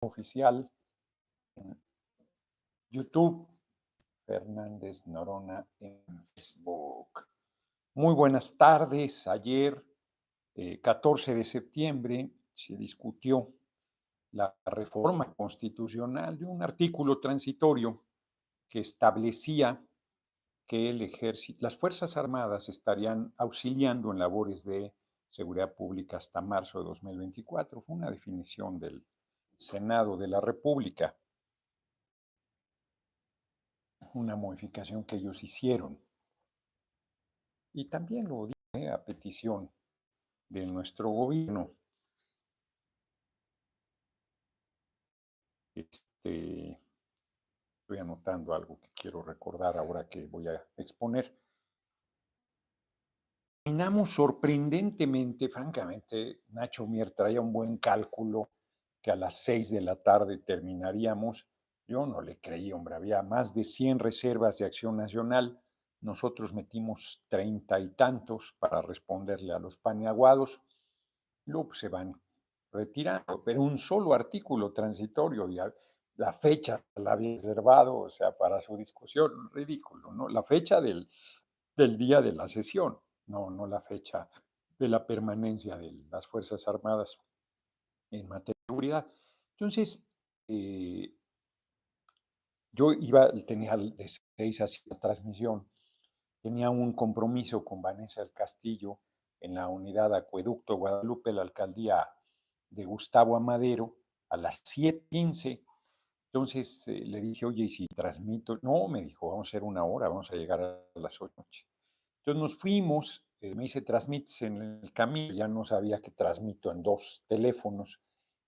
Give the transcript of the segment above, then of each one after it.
oficial en YouTube, Fernández Norona en Facebook. Muy buenas tardes. Ayer, 14 eh, de septiembre, se discutió la reforma constitucional de un artículo transitorio que establecía que el ejército, las Fuerzas Armadas estarían auxiliando en labores de seguridad pública hasta marzo de 2024. Fue una definición del Senado de la República, una modificación que ellos hicieron. Y también lo dije a petición de nuestro gobierno. Este, estoy anotando algo que quiero recordar ahora que voy a exponer. Terminamos sorprendentemente, francamente, Nacho Mier traía un buen cálculo que a las seis de la tarde terminaríamos. Yo no le creí, hombre, había más de 100 reservas de acción nacional. Nosotros metimos treinta y tantos para responderle a los paneaguados. Luego se van retirando, pero un solo artículo transitorio, y la fecha la había reservado, o sea, para su discusión, ridículo, ¿no? La fecha del, del día de la sesión, no, no la fecha de la permanencia de las Fuerzas Armadas en materia seguridad. Entonces, eh, yo iba, tenía de seis a siete transmisión, tenía un compromiso con Vanessa del Castillo en la unidad Acueducto Guadalupe, la alcaldía de Gustavo Amadero, a las 7.15. Entonces eh, le dije, oye, ¿y si transmito? No, me dijo, vamos a hacer una hora, vamos a llegar a las 8 noche. Entonces nos fuimos, eh, me dice, transmites en el camino, ya no sabía que transmito en dos teléfonos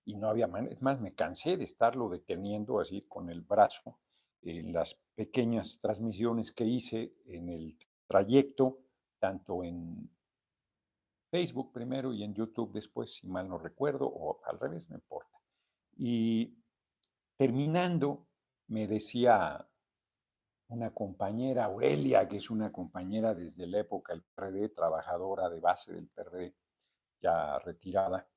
y no había manera. Es más, me cansé de estarlo deteniendo así con el brazo en las pequeñas transmisiones que hice en el trayecto, tanto en Facebook primero y en YouTube después, si mal no recuerdo, o al revés, no importa. Y terminando, me decía una compañera, Aurelia, que es una compañera desde la época del PRD, trabajadora de base del PRD, ya retirada,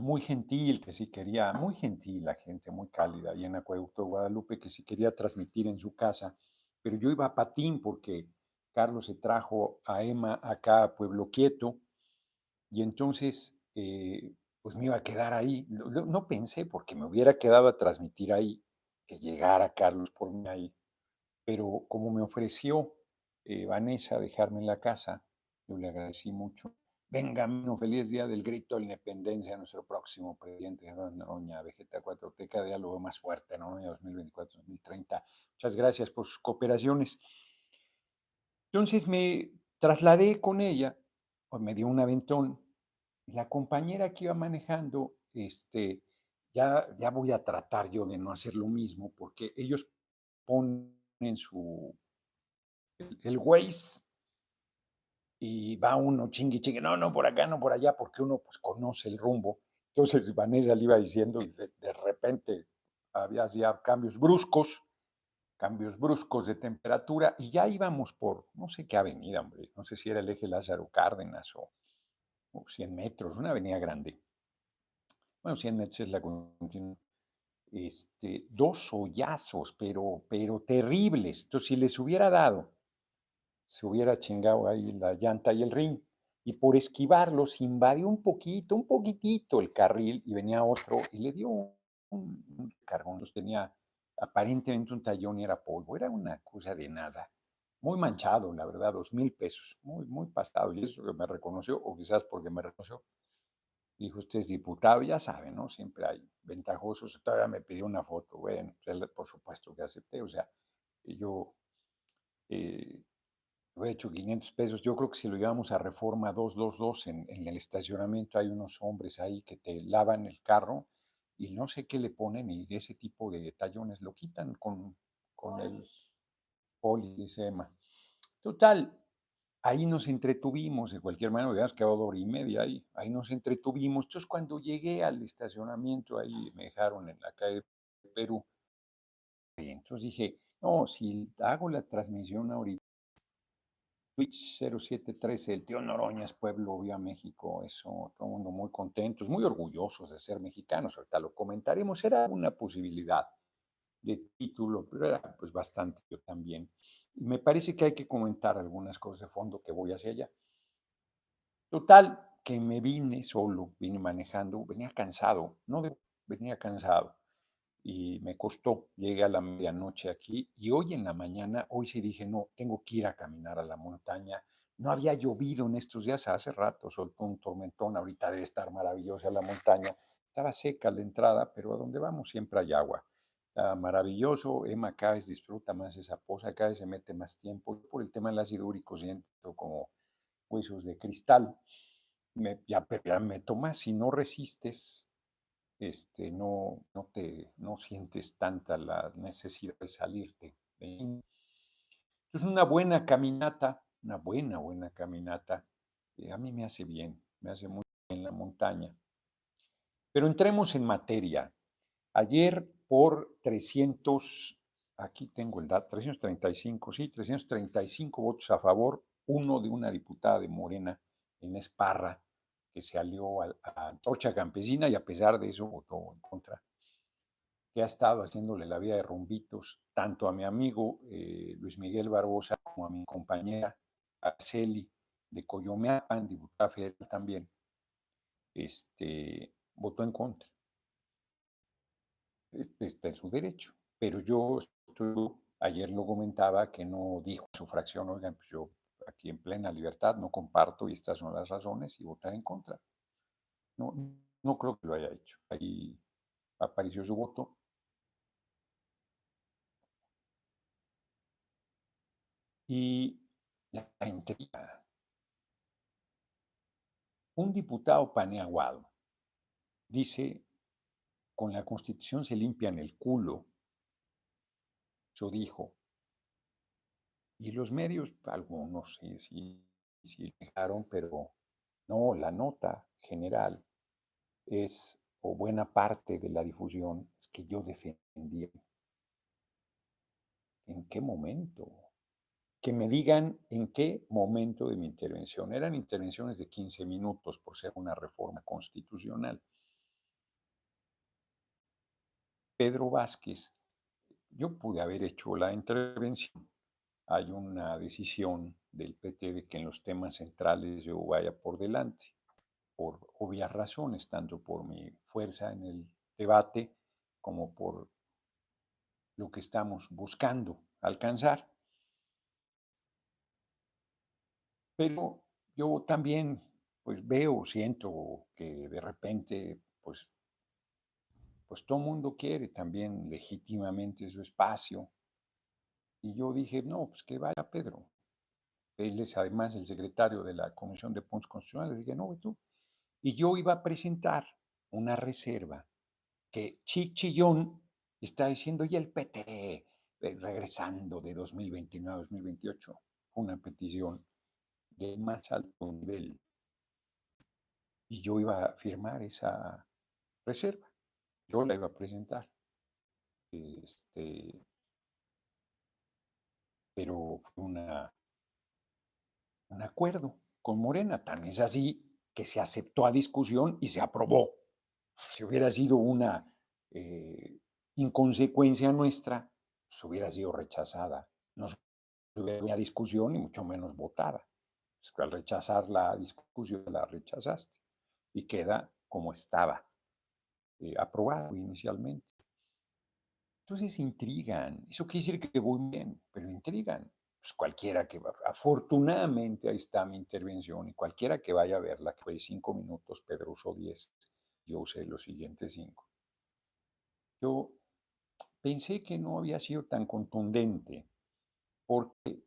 muy gentil, que si quería, muy gentil la gente, muy cálida, y en Acueducto Guadalupe, que si quería transmitir en su casa, pero yo iba a patín porque Carlos se trajo a Emma acá a Pueblo Quieto, y entonces, eh, pues me iba a quedar ahí. No, pensé, porque me hubiera quedado a transmitir ahí, que llegara Carlos por mí ahí, pero como me ofreció eh, Vanessa dejarme en la casa, yo le agradecí mucho Venga, un feliz día del grito de independencia de nuestro próximo presidente, Noroña, Vegeta 4T, cada día lo veo más fuerte, Noroña 2024-2030. Muchas gracias por sus cooperaciones. Entonces me trasladé con ella, me dio un aventón, la compañera que iba manejando, este, ya, ya voy a tratar yo de no hacer lo mismo, porque ellos ponen su, el, el Waze y va uno chingui chingue, no, no, por acá, no por allá, porque uno pues conoce el rumbo. Entonces Vanessa le iba diciendo y de, repente había ya cambios bruscos, cambios bruscos de temperatura y ya íbamos por, no sé qué avenida, hombre, no sé si era el eje Lázaro Cárdenas o, 100 metros, una avenida grande. Bueno, 100 metros es la este, dos hoyazos, pero, pero terribles. Entonces, si les hubiera dado se hubiera chingado ahí la llanta y el ring. Y por esquivarlos invadió un poquito, un poquitito el carril y venía otro y le dio un, cargón. Los tenía aparentemente un tallón y era polvo. Era una cosa de nada. Muy manchado, la verdad, dos mil pesos. Muy, muy pasado. Y eso que me reconoció, o quizás porque me reconoció. Dijo, usted es diputado, ya sabe, ¿no? Siempre hay ventajosos. Todavía me pidió una foto. Bueno, pues, por supuesto que acepté. O sea, yo eh, he hecho 500 pesos. Yo creo que si lo llevamos a Reforma 222 en, en el estacionamiento, hay unos hombres ahí que te lavan el carro y no sé qué le ponen y ese tipo de tallones lo quitan con, con el polisema. Total, ahí nos entretuvimos, de cualquier manera, habíamos quedado hora y media ahí, ahí nos entretuvimos. Entonces, cuando llegué al estacionamiento, ahí me dejaron en la calle de Perú. Y entonces dije, no, si hago la transmisión ahorita, Twitch 0713, el tío Noroñas, Pueblo, Vía México, eso, todo el mundo muy contentos, muy orgullosos de ser mexicanos, ahorita lo comentaremos, era una posibilidad de título, pero era pues bastante yo también. Me parece que hay que comentar algunas cosas de fondo que voy hacia allá. Total, que me vine solo, vine manejando, venía cansado, no venía cansado y me costó. Llegué a la medianoche aquí y hoy en la mañana, hoy sí dije, no, tengo que ir a caminar a la montaña. No había llovido en estos días, hace rato soltó un tormentón, ahorita debe estar maravillosa la montaña. Estaba seca la entrada, pero a donde vamos siempre hay agua. Está maravilloso, Emma cada vez disfruta más esa posa, cada vez se mete más tiempo. Por el tema del ácido úrico siento como huesos de cristal. Me, ya, ya me tomas, si no resistes, este, no, no, te, no sientes tanta la necesidad de salirte. Es una buena caminata, una buena, buena caminata, a mí me hace bien, me hace muy bien la montaña. Pero entremos en materia. Ayer por 300, aquí tengo el dato, 335, sí, 335 votos a favor, uno de una diputada de Morena, en Esparra, se alió a, Antorcha Campesina y a pesar de eso votó en contra, que ha estado haciéndole la vida de rumbitos tanto a mi amigo eh, Luis Miguel Barbosa como a mi compañera Araceli de Coyomeapan, diputada federal también, este, votó en contra. E, está en su derecho, pero yo ayer lo comentaba que no dijo su fracción, oigan, pues yo aquí en plena libertad, no comparto y estas son las razones y votar en contra. No, no creo que lo haya hecho. Ahí apareció su voto. Y la intriga. Un diputado paneaguado dice, con la constitución se limpian el culo. Eso dijo. Y los medios, algunos sí, sí, sí dejaron, pero no, la nota general es, o buena parte de la difusión, es que yo defendía. ¿En qué momento? Que me digan en qué momento de mi intervención. Eran intervenciones de 15 minutos por ser una reforma constitucional. Pedro Vázquez, yo pude haber hecho la intervención hay una decisión del PT de que en los temas centrales yo vaya por delante, por obvias razones, tanto por mi fuerza en el debate como por lo que estamos buscando alcanzar. Pero yo también pues veo, siento que de repente pues pues todo mundo quiere también legítimamente su espacio y yo dije, no, pues que vaya Pedro. Él es además el secretario de la Comisión de Puntos Constitucionales. Dije, no, tú. Y yo iba a presentar una reserva que Chichillón está diciendo, y el PT eh, regresando de 2029 a 2028, una petición de más alto nivel. Y yo iba a firmar esa reserva. Yo la iba a presentar. Este, pero fue una, un acuerdo con Morena. Tan es así que se aceptó a discusión y se aprobó. Si hubiera sido una eh, inconsecuencia nuestra, pues hubiera sido rechazada. No hubiera una discusión y mucho menos votada. Al rechazar la discusión, la rechazaste y queda como estaba, eh, aprobado inicialmente. Entonces intrigan. Eso quiere decir que voy bien, pero intrigan. Pues cualquiera que va, afortunadamente ahí está mi intervención y cualquiera que vaya a verla, que fue cinco minutos, Pedro usó diez, yo usé los siguientes cinco. Yo pensé que no había sido tan contundente porque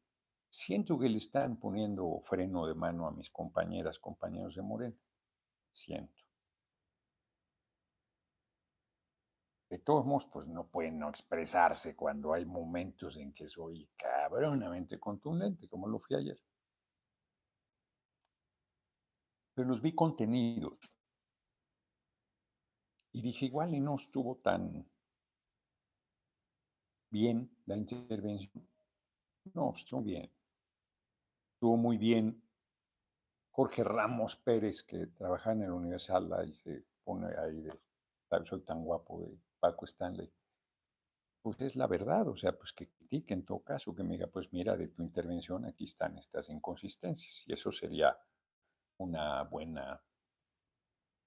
siento que le están poniendo freno de mano a mis compañeras, compañeros de Morena. Siento. De todos modos, pues no pueden no expresarse cuando hay momentos en que soy cabronamente contundente, como lo fui ayer. Pero los vi contenidos. Y dije, igual y no estuvo tan bien la intervención. No, estuvo bien. estuvo muy bien Jorge Ramos Pérez, que trabaja en el Universal, ahí se pone ahí de, soy tan guapo de Paco Stanley. Pues es la verdad, o sea, pues que critique en todo caso, que me diga, pues mira, de tu intervención aquí están estas inconsistencias, y eso sería una buena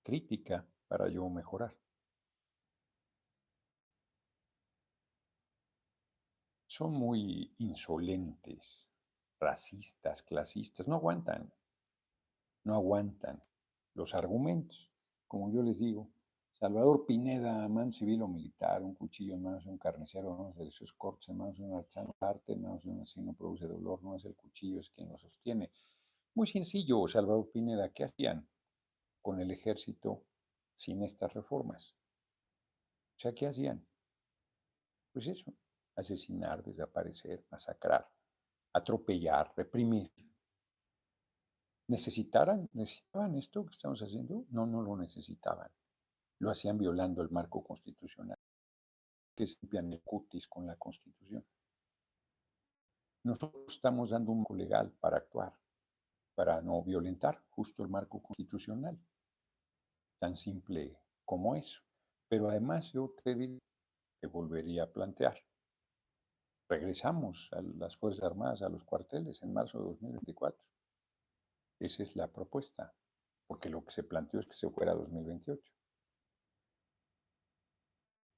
crítica para yo mejorar. Son muy insolentes, racistas, clasistas, no aguantan no aguantan los argumentos. Como yo les digo, Salvador Pineda, mano civil o militar, un cuchillo en manos de un carnicero, en manos de sus cortes, en manos de un parte, en manos de un asesino produce dolor, no es el cuchillo, es quien lo sostiene. Muy sencillo, Salvador Pineda, ¿qué hacían con el ejército sin estas reformas? O sea, ¿qué hacían? Pues eso, asesinar, desaparecer, masacrar, atropellar, reprimir. ¿Necesitaran, ¿Necesitaban esto que estamos haciendo? No, no lo necesitaban. Lo hacían violando el marco constitucional, que es el cutis con la constitución. Nosotros estamos dando un marco legal para actuar, para no violentar justo el marco constitucional. Tan simple como eso. Pero además yo te, te volvería a plantear. Regresamos a las Fuerzas Armadas, a los cuarteles en marzo de 2024 esa es la propuesta, porque lo que se planteó es que se fuera a 2028.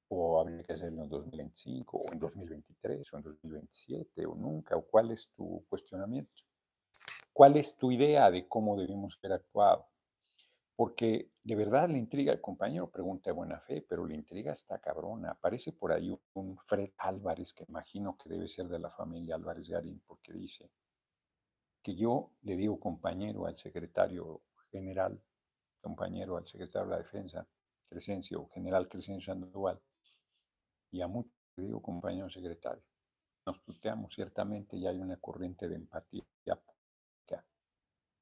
O habría que hacerlo en 2025, o en 2023, o en 2027, o nunca, o cuál es tu cuestionamiento. ¿Cuál es tu idea de cómo debemos haber actuado? Porque de verdad la intriga, el compañero pregunta de buena fe, pero la intriga está cabrona. Aparece por ahí un Fred Álvarez, que imagino que debe ser de la familia Álvarez Garín, porque dice, que yo le digo compañero al secretario general, compañero al secretario de la Defensa, Crescencio, general Crescencio Sandoval, y a muchos digo compañero secretario. Nos tuteamos ciertamente y hay una corriente de empatía,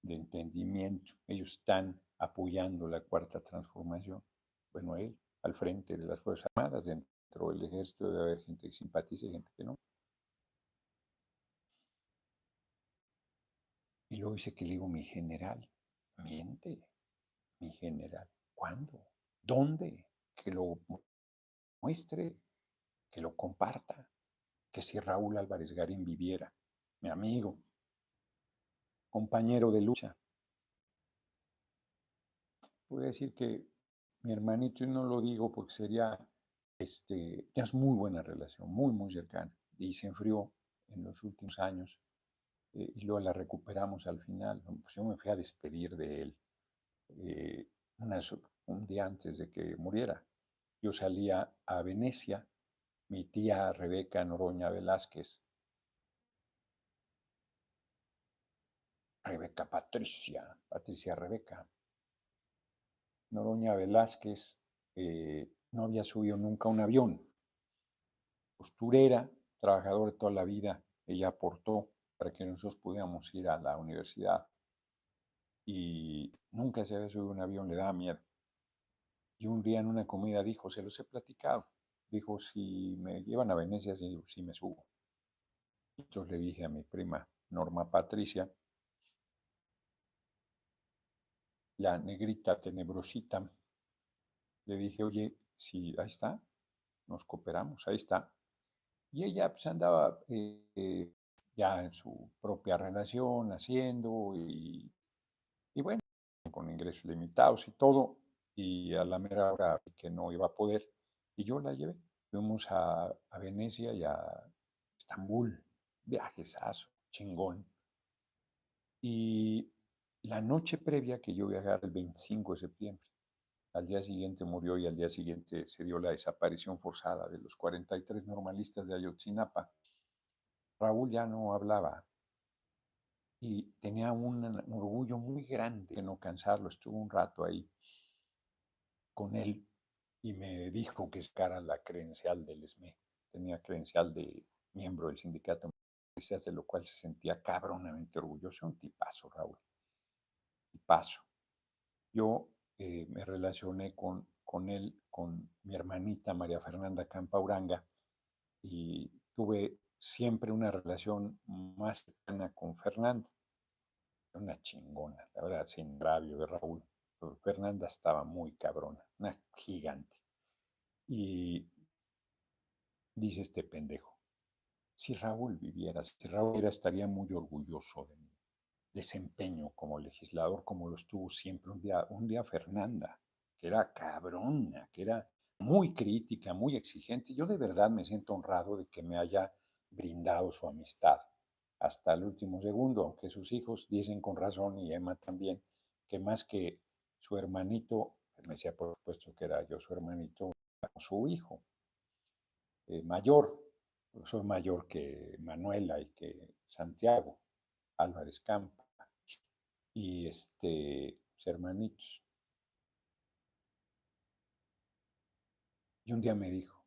de entendimiento. Ellos están apoyando la cuarta transformación. Bueno, él al frente de las Fuerzas Armadas, dentro del ejército debe haber gente que simpatiza y gente que no. Y luego dice que le digo, mi general, miente, mi general. ¿Cuándo? ¿Dónde? Que lo muestre, que lo comparta. Que si Raúl Álvarez Garín viviera, mi amigo, compañero de lucha. Voy a decir que mi hermanito, y no lo digo porque sería, este, es muy buena relación, muy, muy cercana, y se enfrió en los últimos años eh, y luego la recuperamos al final. Pues yo me fui a despedir de él eh, un día antes de que muriera. Yo salía a Venecia, mi tía Rebeca Noroña Velázquez, Rebeca Patricia, Patricia Rebeca. Noroña Velázquez eh, no había subido nunca un avión. Costurera, trabajador de toda la vida, ella aportó para que nosotros pudiéramos ir a la universidad. Y nunca se había subido un avión, le daba miedo. Y un día en una comida dijo, se los he platicado. Dijo, si me llevan a Venecia, sí, sí me subo. Entonces le dije a mi prima Norma Patricia, la negrita tenebrosita, le dije, oye, si ahí está, nos cooperamos, ahí está. Y ella pues andaba eh, ya en su propia relación, haciendo y, y bueno, con ingresos limitados y todo, y a la mera hora que no iba a poder, y yo la llevé. Fuimos a, a Venecia y a Estambul, viajesazo, chingón. Y la noche previa que yo viajara el 25 de septiembre, al día siguiente murió y al día siguiente se dio la desaparición forzada de los 43 normalistas de Ayotzinapa. Raúl ya no hablaba y tenía un, orgullo muy grande de no cansarlo. Estuvo un rato ahí con él y me dijo que cara la credencial del SME. Tenía credencial de miembro del sindicato, de lo cual se sentía cabronamente orgulloso. Un tipazo, Raúl. Tipazo. Yo eh, me relacioné con, con él, con mi hermanita María Fernanda Campauranga, y tuve siempre una relación más cercana con Fernando. una chingona, la verdad, sin rabio de Raúl. Fernanda estaba muy cabrona, una gigante. Y dice este pendejo, si Raúl viviera, si Raúl viviera, estaría muy orgulloso de mi desempeño como legislador, como lo estuvo siempre. Un día, un día Fernanda, que era cabrona, que era muy crítica, muy exigente. Yo de verdad me siento honrado de que me haya brindado su amistad hasta el último segundo, aunque sus hijos dicen con razón y Emma también, que más que su hermanito, me decía por supuesto que era yo su hermanito, su hijo eh, mayor, soy mayor que Manuela y que Santiago Álvarez Campa y este, hermanitos. Y un día me dijo,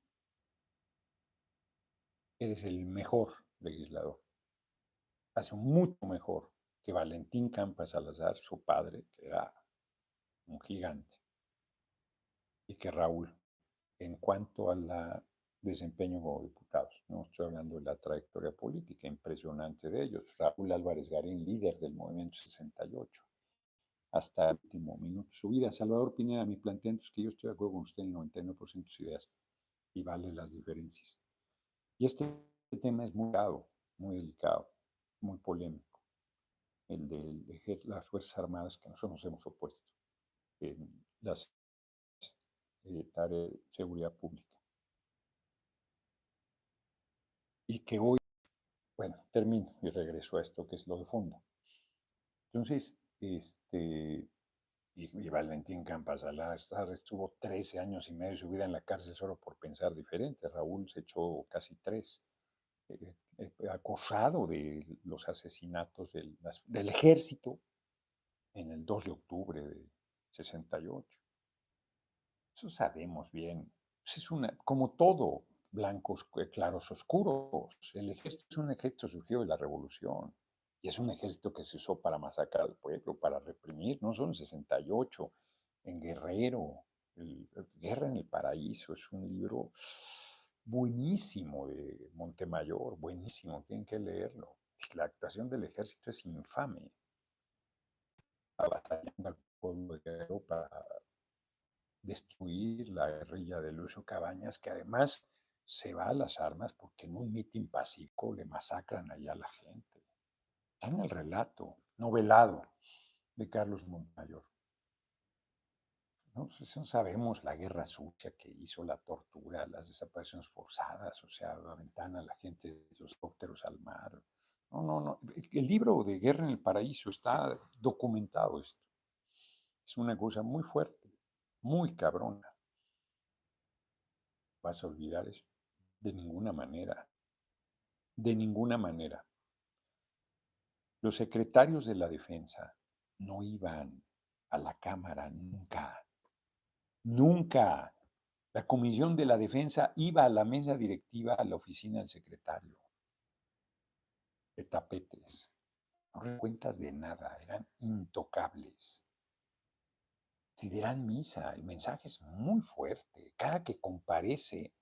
eres el mejor legislador hace mucho mejor que Valentín Campas Salazar, su padre, que era un gigante, y que Raúl, en cuanto al desempeño como diputados. No estoy hablando de la trayectoria política impresionante de ellos. Raúl Álvarez Garín, líder del movimiento 68, hasta el último minuto de su vida. Salvador Pineda, mi planteamiento es que yo estoy de acuerdo con usted en 99% de sus ideas y vale las diferencias. Y este tema es muy delicado, muy delicado muy polémico, el de las Fuerzas Armadas que nosotros nos hemos opuesto eh, de seguridad pública. Y que hoy, bueno, termino y regreso a esto que es lo de fondo. Entonces, este, y, Valentín Campasalar estuvo 13 años y medio de su vida en la cárcel solo por pensar diferente. Raúl se echó casi tres. Eh, eh, acosado de los asesinatos del, del, ejército en el 2 de octubre de 68. Eso sabemos bien. Pues, es una, como todo, blancos, eh, claros, oscuros. El ejército es un ejército surgido de la revolución. Y es un ejército que se usó para masacrar al pueblo, para reprimir, no solo en 68, en Guerrero, Guerra en el Paraíso, es un libro buenísimo de Montemayor, buenísimo, tienen que leerlo. La actuación del ejército es infame. Batallando al pueblo de Guerrero para destruir la guerrilla de Lucio Cabañas, que además se va a las armas porque en un mitin pacífico le masacran allá a la gente. Está en el relato novelado de Carlos Montemayor. ¿no? sabemos la guerra sucia que hizo, la tortura, las desapariciones forzadas, o sea, la ventana, la gente los helicópteros al mar. No, no, no. El libro de Guerra en el Paraíso está documentado esto. Es una cosa muy fuerte, muy cabrona. ¿Vas a olvidar eso? De ninguna manera. De ninguna manera. Los secretarios de la defensa no iban a la Cámara nunca. Nunca. La Comisión de la Defensa iba a la mesa directiva, a la oficina del secretario. De tapetes. No cuentas de nada, eran intocables. Dirán misa, el mensaje es muy fuerte. Cada que comparece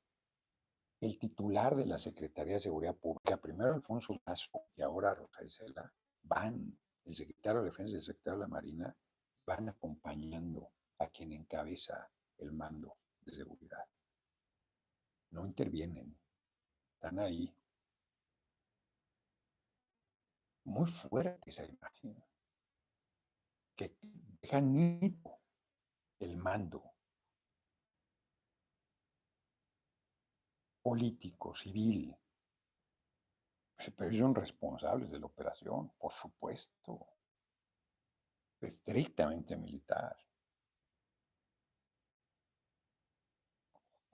el titular de la Secretaría de Seguridad Pública, primero Alfonso Lazo y ahora Rosa Isela, van, el secretario de Defensa y el secretario de la Marina, van acompañando a quien encabeza el mando de seguridad. No intervienen, están ahí. Muy fuerte esa imagen, que dejan el mando político, civil. Pero son responsables de la operación, por supuesto, estrictamente militar.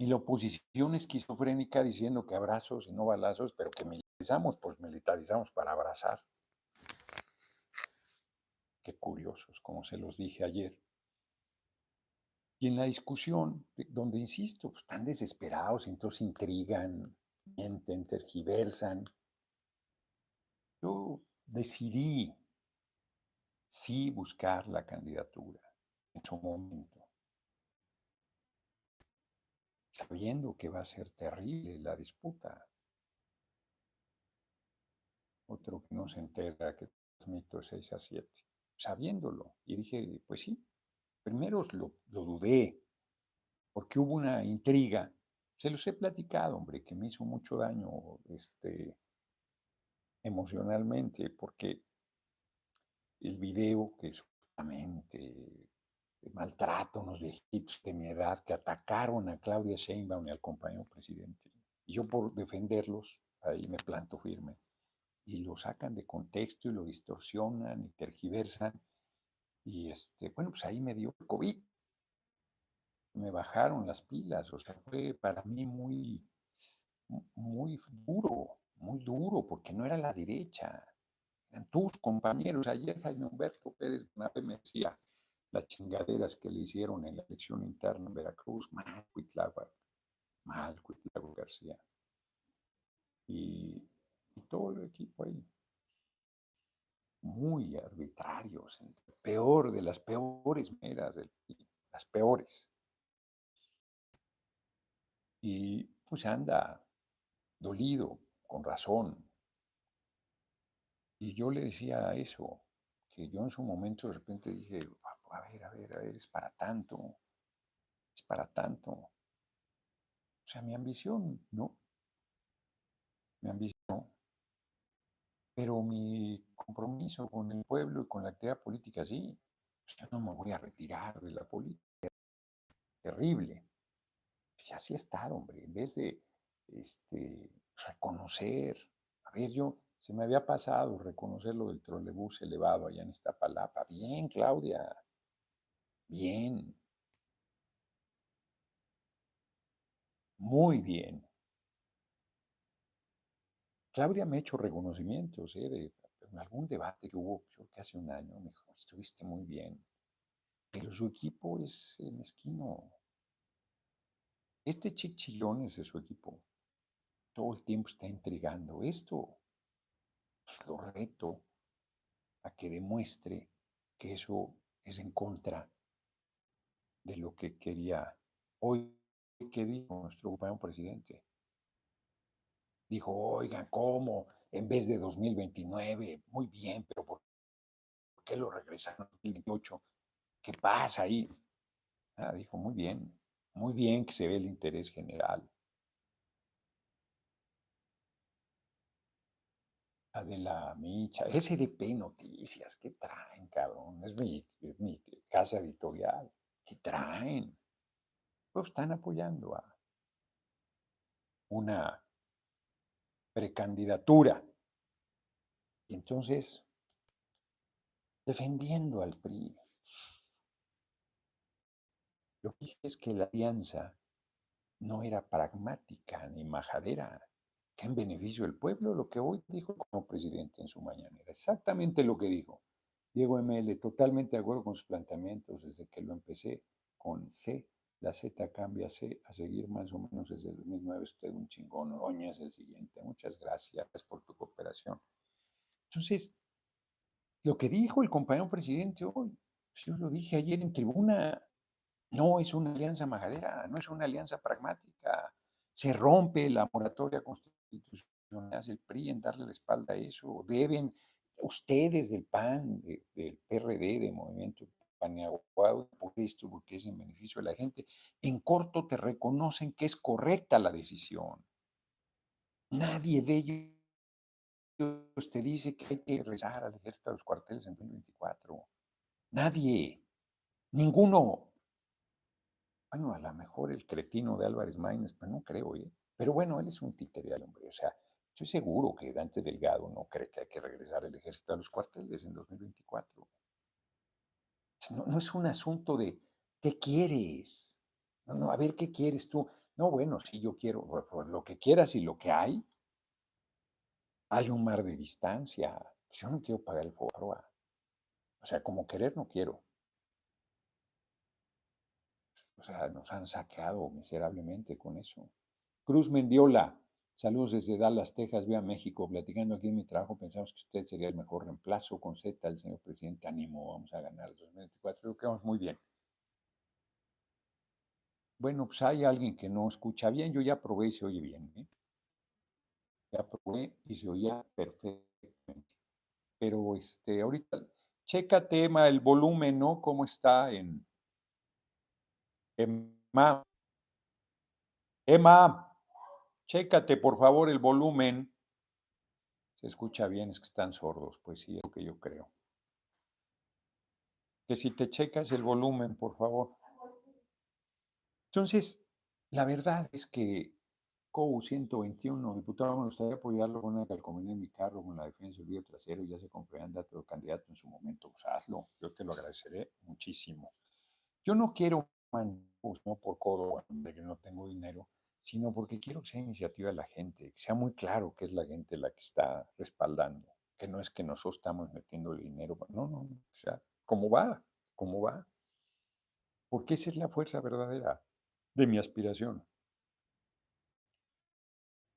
y la oposición esquizofrénica diciendo que abrazos y no balazos, pero que militarizamos, pues militarizamos para abrazar. Qué curiosos, como se los dije ayer. Y en la discusión, donde insisto, pues, están desesperados, entonces intrigan, mienten, tergiversan. Yo decidí sí buscar la candidatura en su momento sabiendo que va a ser terrible la disputa. Otro que no se entera que transmito 6 a 7. sabiéndolo. Y dije, pues sí, primero lo, lo dudé, porque hubo una intriga. Se los he platicado, hombre, que me hizo mucho daño este, emocionalmente, porque el video que supuestamente maltrato a unos viejitos de mi edad que atacaron a Claudia Sheinbaum y al compañero presidente. Y yo por defenderlos, ahí me planto firme. Y lo sacan de contexto y lo distorsionan y tergiversan. Y este, bueno, pues ahí me dio COVID. Me bajaron las pilas. O sea, fue para mí muy, muy duro, muy duro, porque no era la derecha. Eran tus compañeros. Ayer Jaime Humberto Pérez me decía, las chingaderas que le hicieron en la elección interna en Veracruz, mal Cuitláhuac, mal Cuitláhuac García. Y, todo el equipo ahí, muy arbitrarios, peor de las peores meras, las peores. Y pues anda dolido, con razón. Y yo le decía eso, que yo en su momento de repente dije, a ver, a ver, a ver, es para tanto, es para tanto. O sea, mi ambición, no. Mi ambición. Pero mi compromiso con el pueblo y con la actividad política, sí. Pues yo no me voy a retirar de la política. Terrible. Pues así he estado, hombre. En vez de este, reconocer, a ver, yo se me había pasado reconocer lo del trolebús elevado allá en esta palapa. Bien, Claudia. Bien. Muy bien. Claudia me ha hecho reconocimientos ¿eh? de, en algún debate que hubo, yo que hace un año, me dijo, estuviste muy bien. Pero su equipo es eh, mezquino. Este chichillón es de su equipo. Todo el tiempo está intrigando. Esto pues, lo reto a que demuestre que eso es en contra de lo que quería hoy que dijo nuestro compañero presidente. Dijo, oigan, ¿cómo? En vez de 2029, muy bien, pero ¿por qué lo regresaron en 2028? ¿Qué pasa ahí? Ah, dijo, muy bien, muy bien que se ve el interés general. la Micha, SDP Noticias, ¿qué traen, cabrón? Es mi, es mi casa editorial. ¿Qué traen? Pues están apoyando a una precandidatura. Y entonces, defendiendo al PRI. Lo que dije es que la alianza no era pragmática ni majadera, que en beneficio del pueblo, lo que hoy dijo como presidente en su mañanera, exactamente lo que dijo. Diego ML, totalmente de acuerdo con sus planteamientos desde que lo empecé con C. La Z cambia a seguir más o menos desde el 2009. Usted un chingón. Oña es el siguiente. Muchas gracias por tu cooperación. Entonces, lo que dijo el compañero presidente hoy, pues yo lo dije ayer en tribuna, no es una alianza majadera, no es una alianza pragmática. Se rompe la moratoria constitucional, hace el PRI en darle la espalda a eso. Deben ustedes del PAN, del PRD, de Movimiento Paniaguado, por esto, porque es en beneficio de la gente, en corto te reconocen que es correcta la decisión. Nadie de ellos te dice que hay que regresar al ejército de los cuarteles en 2024. Nadie. Ninguno. Bueno, a lo mejor el cretino de Álvarez Maínez, pero no creo, ¿eh? Pero bueno, él es un títere hombre. O sea, Estoy seguro que Dante Delgado no cree que hay que regresar el ejército a los cuarteles en 2024. No, no es un asunto de qué quieres. No, no, a ver qué quieres tú. No, bueno, sí, yo quiero pues, lo que quieras y lo que hay. Hay un mar de distancia. Yo no quiero pagar el foro. O sea, como querer no quiero. O sea, nos han saqueado miserablemente con eso. Cruz Mendiola, Saludos desde Dallas, Texas, vía México. Platicando aquí en mi trabajo, pensamos que usted sería el mejor reemplazo con Z al señor presidente. Ánimo, vamos a ganar el 2024. Creo que vamos muy bien. Bueno, pues hay alguien que no escucha bien. Yo ya probé y se oye bien. ¿eh? Ya probé y se oía perfectamente. Pero este, ahorita Chécate, Emma, el volumen, ¿no? ¿Cómo está en Emma? Emma, chécate, por favor, el volumen. Se escucha bien, es que están sordos, pues sí, es lo que yo creo. Que si te checas el volumen, por favor. Entonces, la verdad es que COU 121, diputado, me gustaría apoyarlo con una calcomanía en mi carro, con la defensa del video trasero, ya se comprarán datos de candidato en su momento, pues hazlo, yo te lo agradeceré muchísimo. Yo no quiero, no por codo, de que no tengo dinero, sino porque quiero que sea iniciativa de la gente, que sea muy claro que es la gente la que está respaldando, que no es que nosotros estamos metiendo el dinero, no, no, o sea, ¿cómo va? ¿Cómo va? Porque esa es la fuerza verdadera de mi aspiración.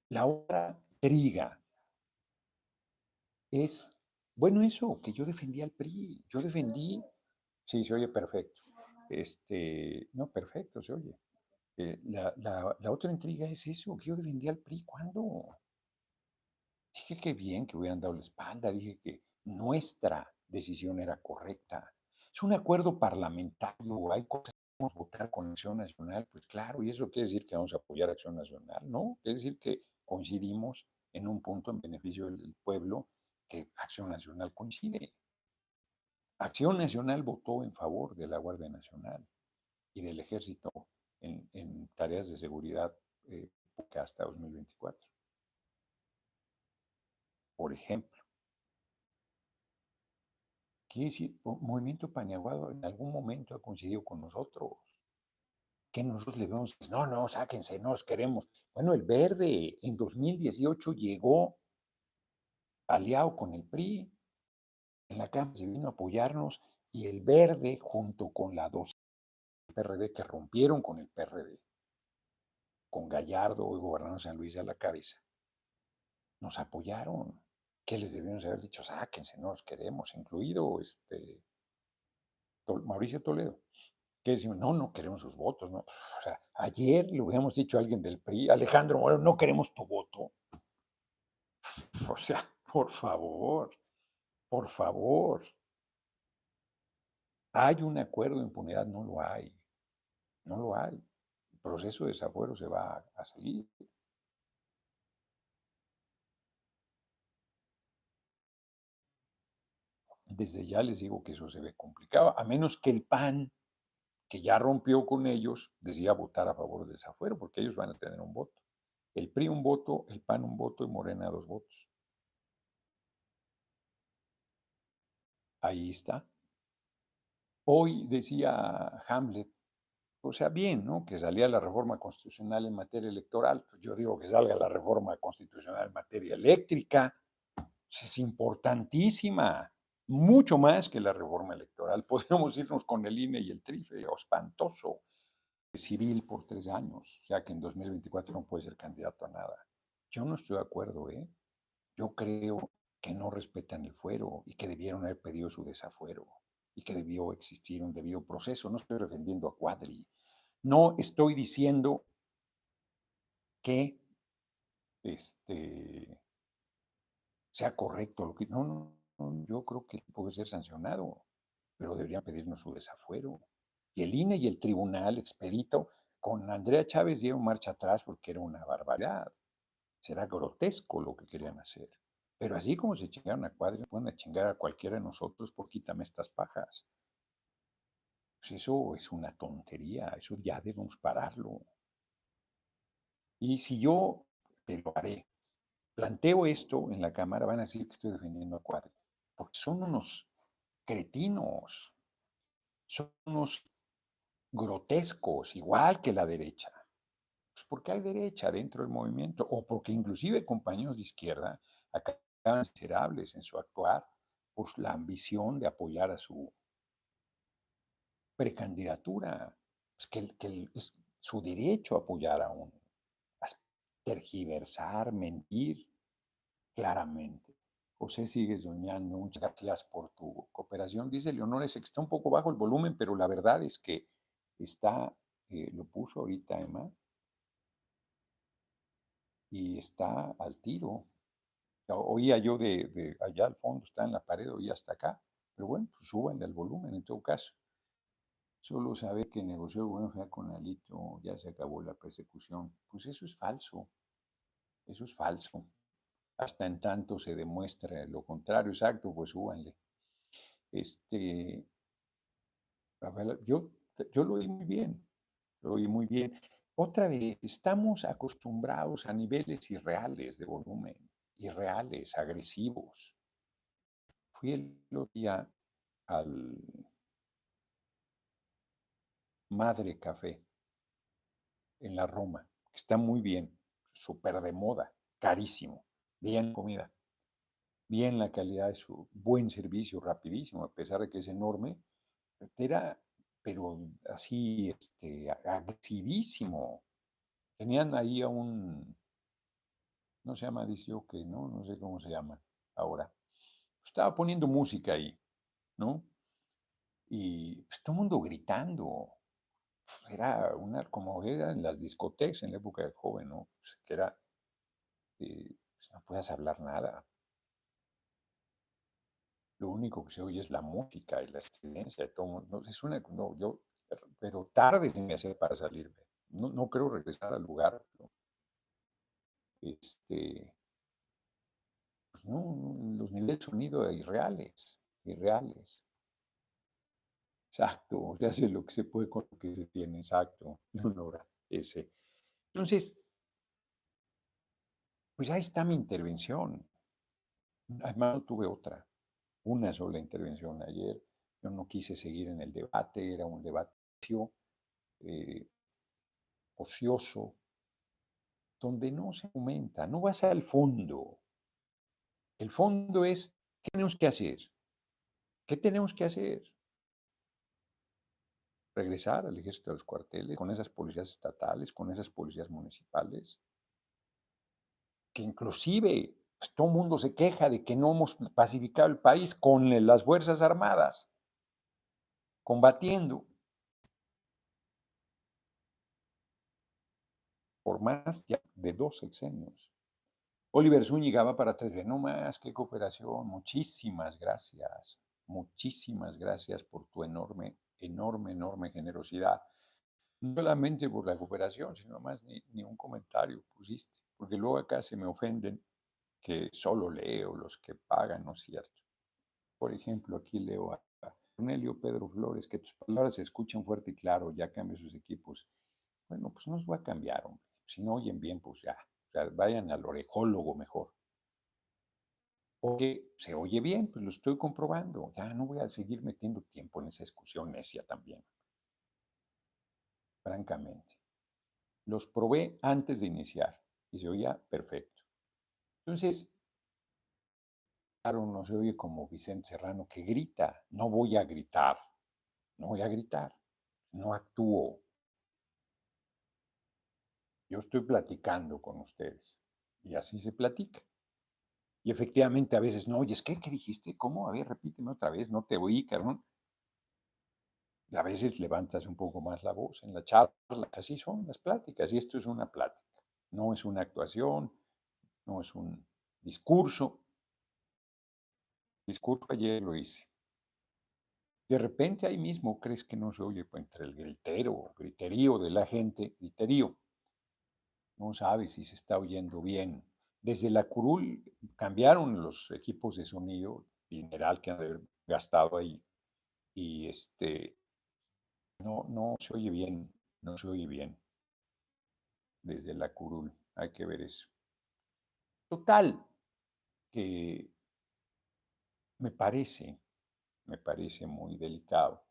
La otra triga es, bueno, eso, que yo defendí al PRI, yo defendí, sí, se oye perfecto, este, no, perfecto, se oye. Eh, la, la, otra intriga es eso, que yo defendí al PRI, ¿cuándo? Dije que bien, que hubieran dado la espalda, dije que nuestra decisión era correcta. Es un acuerdo parlamentario, hay cosas que vamos a votar con Acción Nacional, pues claro, y eso quiere decir que vamos a apoyar a Acción Nacional, ¿no? Quiere decir que coincidimos en un punto en beneficio del pueblo que Acción Nacional coincide. Acción Nacional votó en favor de la Guardia Nacional y del Ejército en, tareas de seguridad eh, hasta 2024. Por ejemplo, quiere decir, Movimiento Paniaguado en algún momento ha coincidido con nosotros que nosotros le vemos, no, no, sáquense, nos queremos. Bueno, el verde en 2018 llegó aliado con el PRI, en la Cámara se vino a apoyarnos y el verde junto con la dos PRD que rompieron con el PRD, con Gallardo y gobernador San Luis a la cabeza, nos apoyaron. ¿Qué les debíamos haber dicho? Sáquense, no los queremos, incluido este Mauricio Toledo que decimos, no, no queremos sus votos. O sea, ayer le hubiéramos dicho a alguien del PRI, Alejandro Moreno, no queremos tu voto. O sea, por favor, por favor. ¿Hay un acuerdo de impunidad? No lo hay. No lo hay. El proceso de desafuero se va a seguir. Desde ya les digo que eso se ve complicado, a menos que el PAN que ya rompió con ellos, decía votar a favor del desafuero, porque ellos van a tener un voto. El PRI un voto, el PAN un voto y Morena dos votos. Ahí está. Hoy decía Hamlet, o sea, bien, ¿no? Que salía la reforma constitucional en materia electoral. Pues yo digo que salga la reforma constitucional en materia eléctrica. Es importantísima mucho más que la reforma electoral. Podríamos irnos con el INE y el TRIFE, espantoso, civil por tres años, o sea que en 2024 no puede ser candidato a nada. Yo no estoy de acuerdo, ¿eh? Yo creo que no respetan el fuero y que debieron haber pedido su desafuero y que debió existir un debido proceso. No estoy defendiendo a Cuadri. No estoy diciendo que este, sea correcto lo que... No, no, yo creo que puede ser sancionado, pero deberían pedirnos su desafuero. Y el INE y el tribunal expedito con Andrea Chávez dieron marcha atrás porque era una barbaridad. Será grotesco lo que querían hacer. Pero así como se chingaron a Cuadri, pueden chingar a cualquiera de nosotros por quítame estas pajas. Pues eso es una tontería, eso ya debemos pararlo. Y si yo, te lo haré, planteo esto en la Cámara, van a decir que estoy defendiendo a Cuadri porque son unos cretinos, son unos grotescos, igual que la derecha. Pues porque hay derecha dentro del movimiento, o porque inclusive compañeros de izquierda acaban miserables en su actuar por la ambición de apoyar a su precandidatura. Pues que, que es su derecho a apoyar a un, a tergiversar, mentir claramente. José sigue soñando, muchas gracias por tu cooperación. Dice Leonor, es que está un poco bajo el volumen, pero la verdad es que está, eh, lo puso ahorita Emma, y está al tiro. Oía yo de, allá al fondo, está en la pared, oía hasta acá. Pero bueno, pues súbanle al volumen en todo caso. Solo saber que negoció gobierno con Alito, ya se acabó la persecución. Pues eso es falso. Eso es falso. Hasta en tanto se demuestra lo contrario, exacto, pues súbanle. Este, yo, yo lo oí muy bien, lo oí muy bien. Otra vez, estamos acostumbrados a niveles irreales de volumen, irreales, agresivos. Fui el otro día al Madre Café en la Roma, que está muy bien, súper de moda, carísimo, bien comida, bien la calidad de su buen servicio, rapidísimo, a pesar de que es enorme, era, pero así, este, agresivísimo. Tenían ahí a un, no se llama que ¿no? No sé cómo se llama ahora. Estaba poniendo música ahí, ¿no? Y pues, todo el mundo gritando. Era una, como era en las discotecas en la época de joven, ¿no? Pues, que era, eh, pues, no puedes hablar nada. Lo único que se oye es la música y la silencia de todo mundo. Es una, no, yo, pero tarde se me hace para salirme. No, no creo regresar al lugar. Este, pues no, los niveles de sonido irreales, irreales. Exacto, se hace lo que se puede con lo que se tiene, exacto, ese. Entonces, pues ahí está mi intervención. Además, no tuve otra, una sola intervención ayer. Yo no quise seguir en el debate, era un debate eh, ocioso, donde no se aumenta, no vas al fondo. El fondo es, ¿qué tenemos que hacer? ¿Qué tenemos que hacer? Regresar al ejército de los cuarteles, con esas policías estatales, con esas policías municipales, que inclusive pues, todo el mundo se queja de que no hemos pacificado el país con las Fuerzas Armadas, combatiendo. por más ya de dos sexenios. Oliver Zúñiga va para tres de no más, qué cooperación, muchísimas gracias, muchísimas gracias por tu enorme, enorme, enorme generosidad. No solamente por la cooperación, sino más ni, ni un comentario pusiste, porque luego acá se me ofenden que solo leo los que pagan, ¿no es cierto? Por ejemplo, aquí leo a Cornelio Pedro Flores, que tus palabras se escuchan fuerte y claro, ya cambia sus equipos. Bueno, pues no nos va a cambiar, hombre. Si no oyen bien, pues ya, vayan al orejólogo mejor. Porque se oye bien, pues lo estoy comprobando. Ya no voy a seguir metiendo tiempo en esa discusión necia también. Francamente. Los probé antes de iniciar y se oía perfecto. Entonces, claro, no se oye como Vicente Serrano que grita. No voy a gritar. No voy a gritar. No actúo. Yo estoy platicando con ustedes y así se platica. Y efectivamente a veces, no, oye, es ¿qué dijiste? ¿Cómo? A ver, repíteme otra vez, no te oí, cabrón. Y a veces levantas un poco más la voz en la charla, así son las pláticas, y esto es una plática, no es una actuación, no es un discurso. discurso ayer lo hice. De repente ahí mismo crees que no se oye pues, entre el gritero, griterío de la gente, griterío, no sabe si se está oyendo bien. Desde la curul cambiaron los equipos de sonido general que han gastado ahí y este no, no se oye bien, no se oye bien desde la curul. Hay que ver eso. Total, que me parece, me parece muy delicado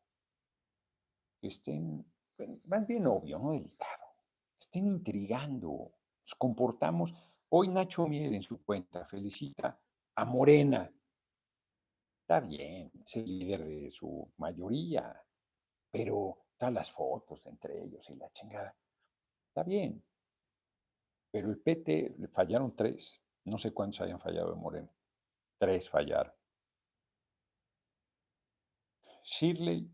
que estén, más bien obvio, no delicado, estén intrigando. Nos comportamos. Hoy Nacho Mier en su cuenta felicita a Morena. Está bien, es el líder de su mayoría, pero están las fotos entre ellos y la chingada. Está bien. Pero el PT le fallaron tres. No sé cuántos hayan fallado de Morena. Tres fallaron. Shirley,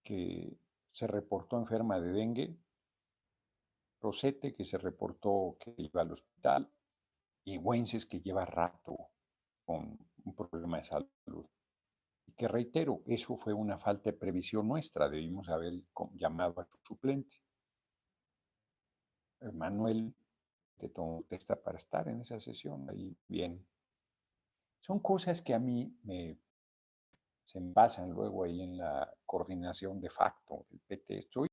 que se reportó enferma de dengue, Rosete, que se reportó que iba al hospital, y Wences, que lleva rato con un problema de salud. Y que reitero, eso fue una falta de previsión nuestra, debimos haber llamado a su suplente. Manuel te tomó texta para estar en esa sesión, ahí bien. Son cosas que a mí me se me pasan luego ahí en la coordinación de facto del PT. Estoy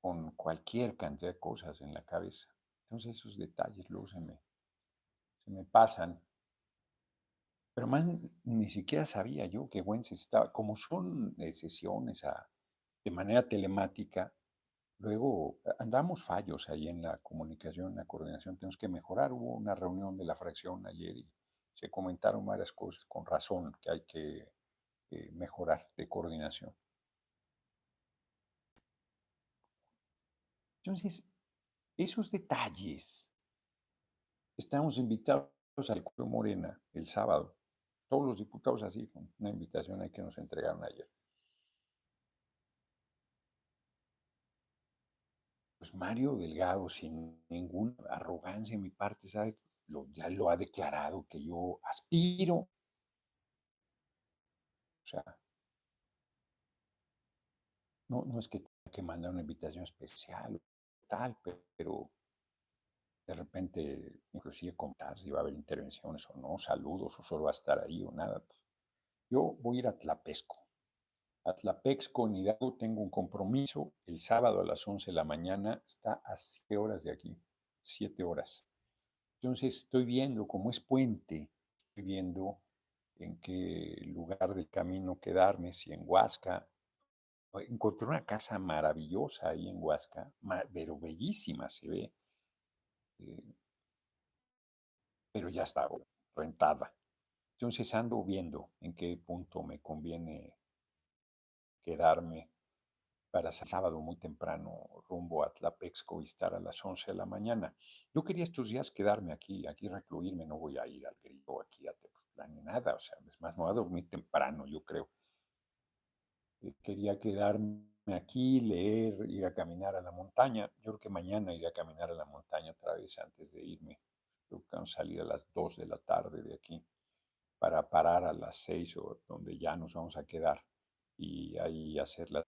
con cualquier cantidad de cosas en la cabeza. Entonces esos detalles luego se me, se me pasan. Pero más ni siquiera sabía yo que Wences estaba, como son sesiones de manera telemática, luego andamos fallos ahí en la comunicación, en la coordinación, tenemos que mejorar. Hubo una reunión de la fracción ayer y se comentaron varias cosas con razón que hay que eh, mejorar de coordinación. Entonces, esos detalles, estamos invitados al Club Morena el sábado, todos los diputados así, con una invitación ahí que nos entregaron ayer. Pues Mario Delgado, sin ninguna arrogancia en mi parte, sabe, lo, ya lo ha declarado que yo aspiro. O sea, no, no es que tenga que mandar una invitación especial tal, pero de repente, inclusive contar si va a haber intervenciones o no, saludos o solo va a estar ahí o nada. Pues, yo voy a ir a Tlapesco. A Tlapexco, en Hidalgo, tengo un compromiso el sábado a las 11 de la mañana, está a 7 horas de aquí, 7 horas. Entonces estoy viendo, como es puente, estoy viendo en qué lugar del camino quedarme, si en Huasca. Encontré una casa maravillosa ahí en Huasca, pero bellísima se ve eh, pero ya está rentada. Entonces ando viendo en qué punto me conviene quedarme para sábado muy temprano rumbo a Tlapexco y estar a las 11 de la mañana. Yo quería estos días quedarme aquí, aquí recluirme, no voy a ir al grito, aquí a Tepoztlán ni nada, o sea, es más, me voy a dormir temprano, yo creo. Eh, quería quedarme aquí, leer, ir a caminar a la montaña. Yo creo que mañana iré a caminar a la montaña otra vez antes de irme. Creo que vamos a salir a las 2 de la tarde de aquí para parar a las 6 o donde ya nos vamos a quedar y ahí hacerla.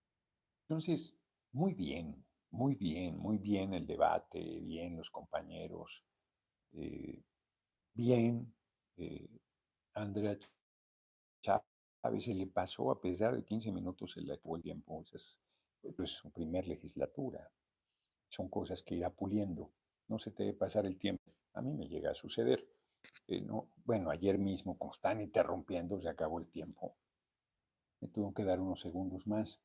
Entonces, muy bien, muy bien, muy bien el debate, bien los compañeros, eh, bien eh, Andrea se le pasó a pesar de 15 minutos se le acabó el tiempo. Es, pues, su primer legislatura. Son cosas que irá puliendo. No se te debe pasar el tiempo. A mí me llega a suceder. Eh, no, bueno, ayer mismo, como están interrumpiendo, se acabó el tiempo. Me tuvo que dar unos segundos más.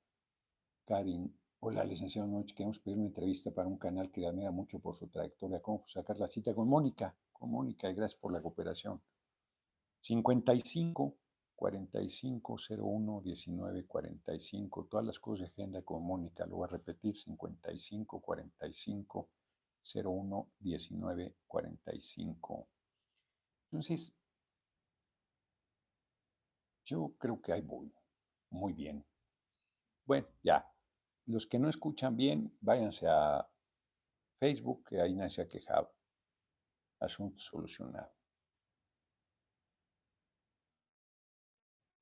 Karin, hola, licenciado Noche, queremos pedir una entrevista para un canal que le admira mucho por su trayectoria. ¿Cómo sacar la cita con Mónica? Con Mónica, y gracias por la cooperación. 55 4501 1945. Todas las cosas de agenda con Mónica, lo voy a repetir: 55 45 01 19 45. Entonces, yo creo que ahí voy muy bien. Bueno, ya. Los que no escuchan bien, váyanse a Facebook, que ahí nadie se ha quejado. Asunto solucionado.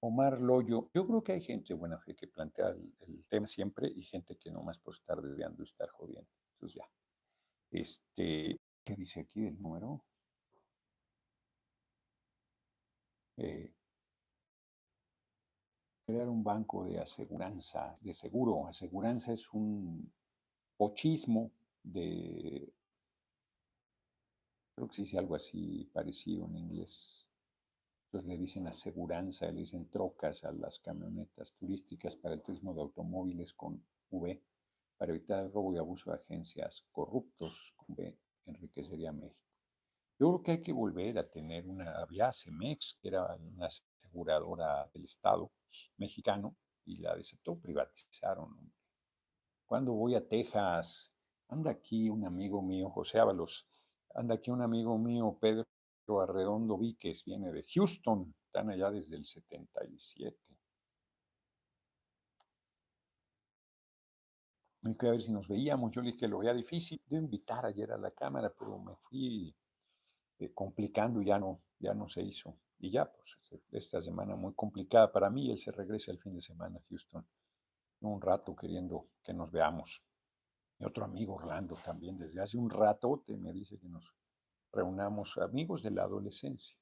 Omar Loyo, yo creo que hay gente buena fe que plantea el, tema siempre y gente que nomás por estar desviando y estar jodiendo. Entonces ya. Este, ¿qué dice aquí el número? Eh, crear un banco de aseguranza, de seguro. Aseguranza es un pochismo de, creo que se dice algo así parecido en inglés le dicen aseguranza, le dicen trocas a las camionetas turísticas para el turismo de automóviles con V, para evitar el robo y abuso de agencias corruptos con V, enriquecería México. Yo creo que hay que volver a tener una, había CEMEX, que era una aseguradora del Estado mexicano, y la deceptó, privatizaron. Cuando voy a Texas, anda aquí un amigo mío, José Ábalos, anda aquí un amigo mío, Pedro Arredondo Víquez viene de Houston, están allá desde el 77. Me quedé a ver si nos veíamos. Yo le dije que lo veía difícil de invitar ayer a la cámara, pero me fui eh, complicando y ya no, ya no se hizo. y ya, pues esta semana muy complicada para mí, él se regresa el fin de semana a Houston, un rato queriendo que nos veamos. Y otro amigo, Orlando, también desde hace un ratote me dice que nos reunamos, amigos de la adolescencia.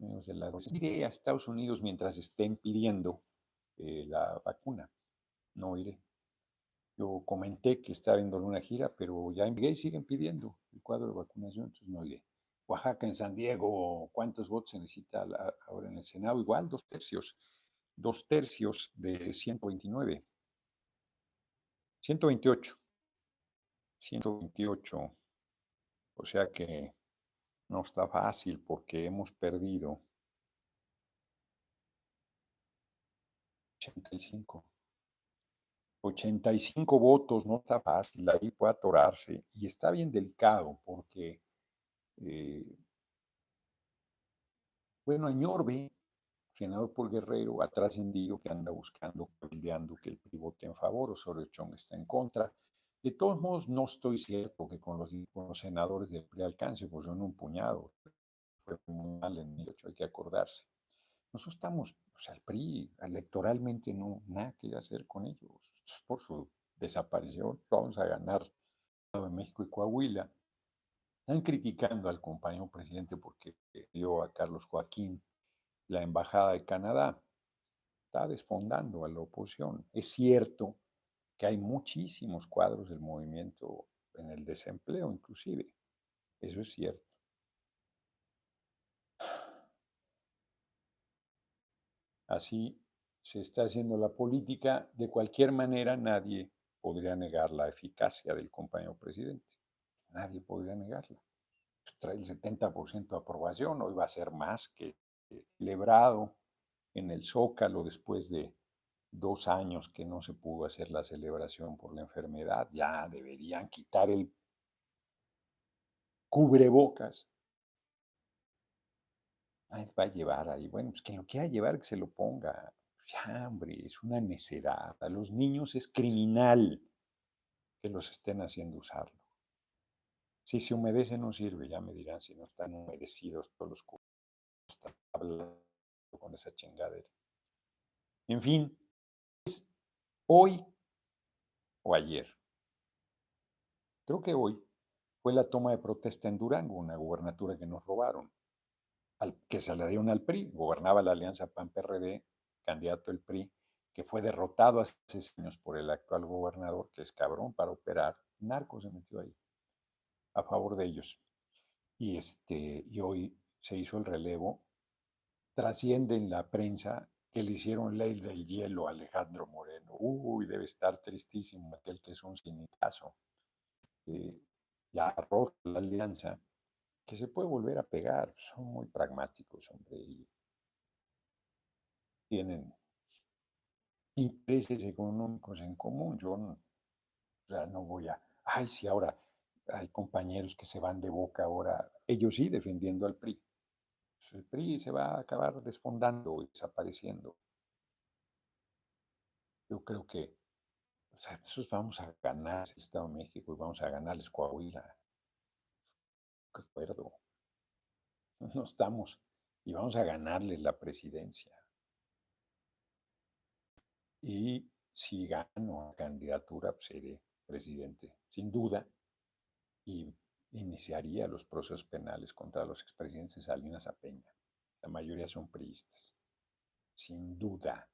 Amigos de la adolescencia. Iré a Estados Unidos mientras estén pidiendo eh, la vacuna. No iré. Yo comenté que estaba viendo una gira, pero ya envié y siguen pidiendo el cuadro de vacunación, entonces no iré. Oaxaca, en San Diego, ¿cuántos votos se necesita ahora en el Senado? Igual, dos tercios, dos tercios de 129. 128. 128. O sea que no está fácil porque hemos perdido 85. 85 votos, no está fácil, ahí puede atorarse. Y está bien delicado porque eh, bueno, Añorbe, senador Paul Guerrero, ha trascendido que anda buscando, cabildeando que el PRI vote en favor, o sobre Chong está en contra. De todos modos, no estoy cierto que con los, senadores del PRI alcance, pues son un puñado. Fue muy mal en 2008, hay que acordarse. Nosotros estamos, o sea, el PRI electoralmente no, nada que hacer con ellos. Por su desaparición, vamos a ganar en México y Coahuila. Están criticando al compañero presidente porque dio a Carlos Joaquín la embajada de Canadá. Está desfondando a la oposición. Es cierto que hay muchísimos cuadros del movimiento en el desempleo, inclusive. Eso es cierto. Así se está haciendo la política. De cualquier manera, nadie podría negar la eficacia del compañero presidente. Nadie podría negarla. Pues, trae el 70% de aprobación, hoy va a ser más que celebrado en el Zócalo después de dos años que no se pudo hacer la celebración por la enfermedad. Ya deberían quitar el cubrebocas. Ahí va a llevar ahí. Bueno, pues quien lo quiera llevar, que se lo ponga. Ya, hombre, es una necedad. A los niños es criminal que los estén haciendo usarlo. Si se humedece no sirve, ya me dirán si no están humedecidos todos los cubos. Están hablando con esa chingadera. En fin, hoy o ayer. Creo que hoy fue la toma de protesta en Durango, una gubernatura que nos robaron, que se la dieron al PRI, gobernaba la alianza PAN-PRD, candidato del PRI, que fue derrotado hace años por el actual gobernador, que es cabrón para operar. Narco se metió ahí a favor de ellos. Y, este, y hoy se hizo el relevo. Trasciende en la prensa que le hicieron ley del hielo a Alejandro Moreno. Uy, debe estar tristísimo aquel que es un sinicazo. Eh, ya roto la alianza, que se puede volver a pegar. Son muy pragmáticos, hombre. Y tienen intereses económicos en común. Yo no, o sea, no voy a, ay, si ahora hay compañeros que se van de boca ahora, ellos sí defendiendo al PRI. El PRI se va a acabar desfondando y desapareciendo. Yo creo que o sea, nosotros vamos a ganar el Estado de México y vamos a ganarles Coahuila. ¿Qué acuerdo? No estamos. Y vamos a ganarles la presidencia. Y si gano la candidatura, pues seré presidente, sin duda y iniciaría los procesos penales contra los expresidentes Salinas a Peña. La mayoría son priistas, sin duda.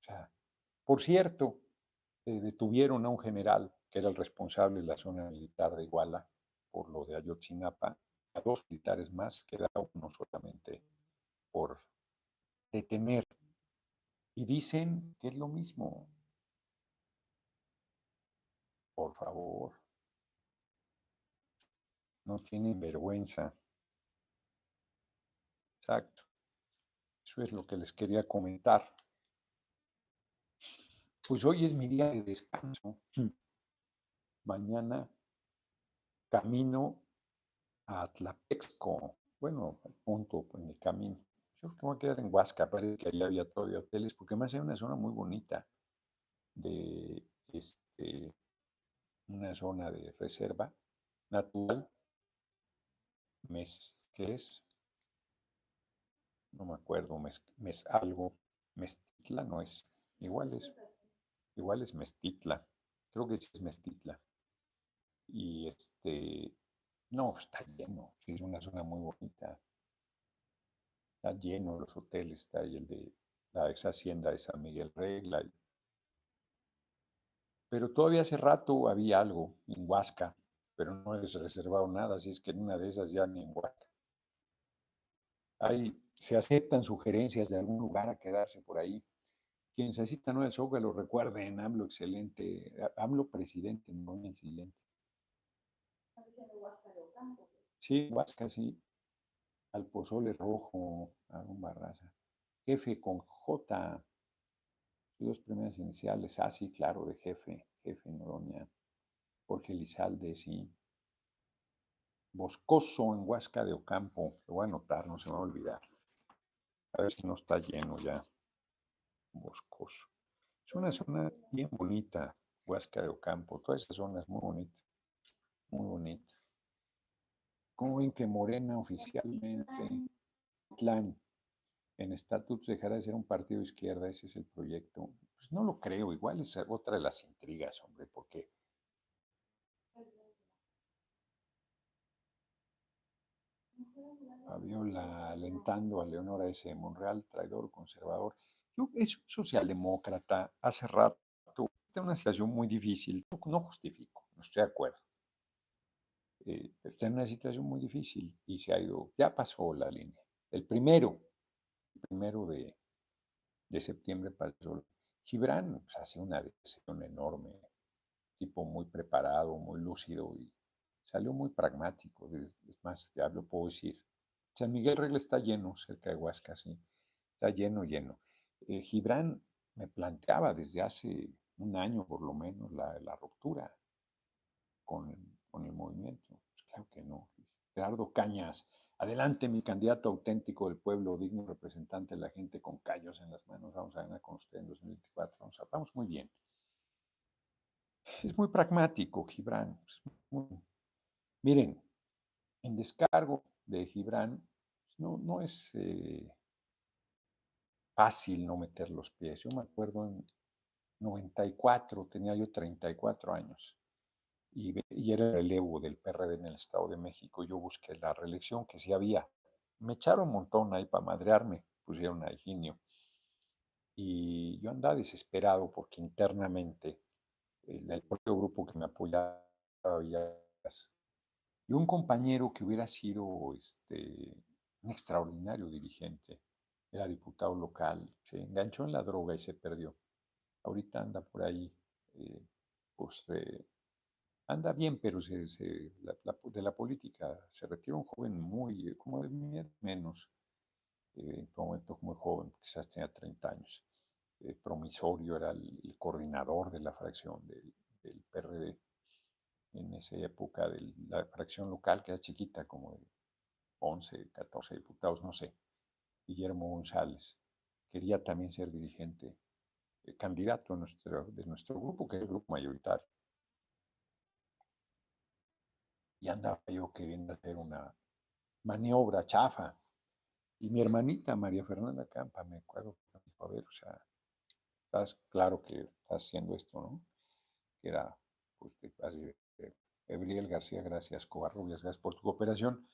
O sea, por cierto, eh, detuvieron a un general que era el responsable de la zona militar de Iguala por lo de Ayotzinapa, a dos militares más, queda uno solamente por detener. Y dicen que es lo mismo, por favor. No tienen vergüenza. Exacto. Eso es lo que les quería comentar. Pues hoy es mi día de descanso. Mañana camino a Tlapexco. Bueno, punto en el camino. Yo creo voy a quedar en Huasca, parece que ahí había todavía hoteles, porque me hace una zona muy bonita de este una zona de reserva natural mes, ¿qué es? No me acuerdo, mes, mes algo, mestitla no es, igual es, igual es mestitla, creo que sí es mestitla. Y este, no, está lleno, es una zona muy bonita. Está lleno los hoteles, está ahí el de la ex hacienda de San Miguel Regla. Pero todavía hace rato había algo en Huasca, pero no he reservado nada, así es que en una de esas ya ni en Huasca. Ahí se aceptan sugerencias de algún lugar a quedarse por ahí. Quienes asistan no el lo recuerden, hablo excelente, hablo presidente, no siguiente. Sí, Huasca, sí. Al pozole rojo, a un barraza. Jefe con J. Sus dos primeras iniciales. Ah, sí, claro, de jefe. Jefe Noroña. Jorge Lizalde, sí. Boscoso en Huasca de Ocampo. Lo voy a anotar, no se me va a olvidar. A ver si no está lleno ya. Boscoso. Es una zona bien bonita, Huasca de Ocampo. Toda esa zona es muy bonita. Muy bonita. ¿Cómo ven que Morena oficialmente, en estatus dejará de ser un partido de izquierda? Ese es el proyecto. Pues no lo creo, igual es otra de las intrigas, hombre, porque Fabiola alentando a Leonora S. Monreal, traidor, conservador. Yo es un socialdemócrata, hace rato, está en una situación muy difícil, no justifico, no estoy de acuerdo. Eh, está en una situación muy difícil y se ha ido, ya pasó la línea. El primero, el primero de, de septiembre pasó. Gibran pues, hace una decisión enorme, tipo muy preparado, muy lúcido y salió muy pragmático. Es, más, ya lo puedo decir. San Miguel Regla está lleno, cerca de Huasca, sí. Está lleno, lleno. Eh, Gibran me planteaba desde hace un año por lo menos la, ruptura con el movimiento. Pues claro que no. Gerardo Cañas, adelante mi candidato auténtico del pueblo, digno representante de la gente con callos en las manos. Vamos a ganar con usted en 2024. Vamos, vamos muy bien. Es muy pragmático, Gibran. Miren, en descargo de Gibran, pues, no, no es eh, fácil no meter los pies. Yo me acuerdo en 94, tenía yo 34 años y, era el relevo del PRD en el Estado de México. Yo busqué la reelección que sí había. Me echaron un montón ahí para madrearme, pusieron a Higinio. Y yo andaba desesperado porque internamente el, propio grupo que me apoyaba y un compañero que hubiera sido este, un extraordinario dirigente, era diputado local, se enganchó en la droga y se perdió. Ahorita anda por ahí, eh, pues eh, anda bien, pero de la política se retira un joven muy, como de menos, eh, en un momento muy joven, quizás tenía 30 años. Eh, promisorio era el, coordinador de la fracción del, PRD en esa época, de la fracción local, que era chiquita, como de 11, 14 diputados, no sé. Guillermo González quería también ser dirigente, eh, candidato de nuestro grupo, que es el grupo mayoritario y andaba yo queriendo hacer una maniobra chafa. Y mi hermanita María Fernanda Campa, me acuerdo, me dijo, a ver, o sea, estás claro que estás haciendo esto, ¿no? Que era, pues, así, Gabriel García, gracias, Covarrubias, gracias por tu cooperación.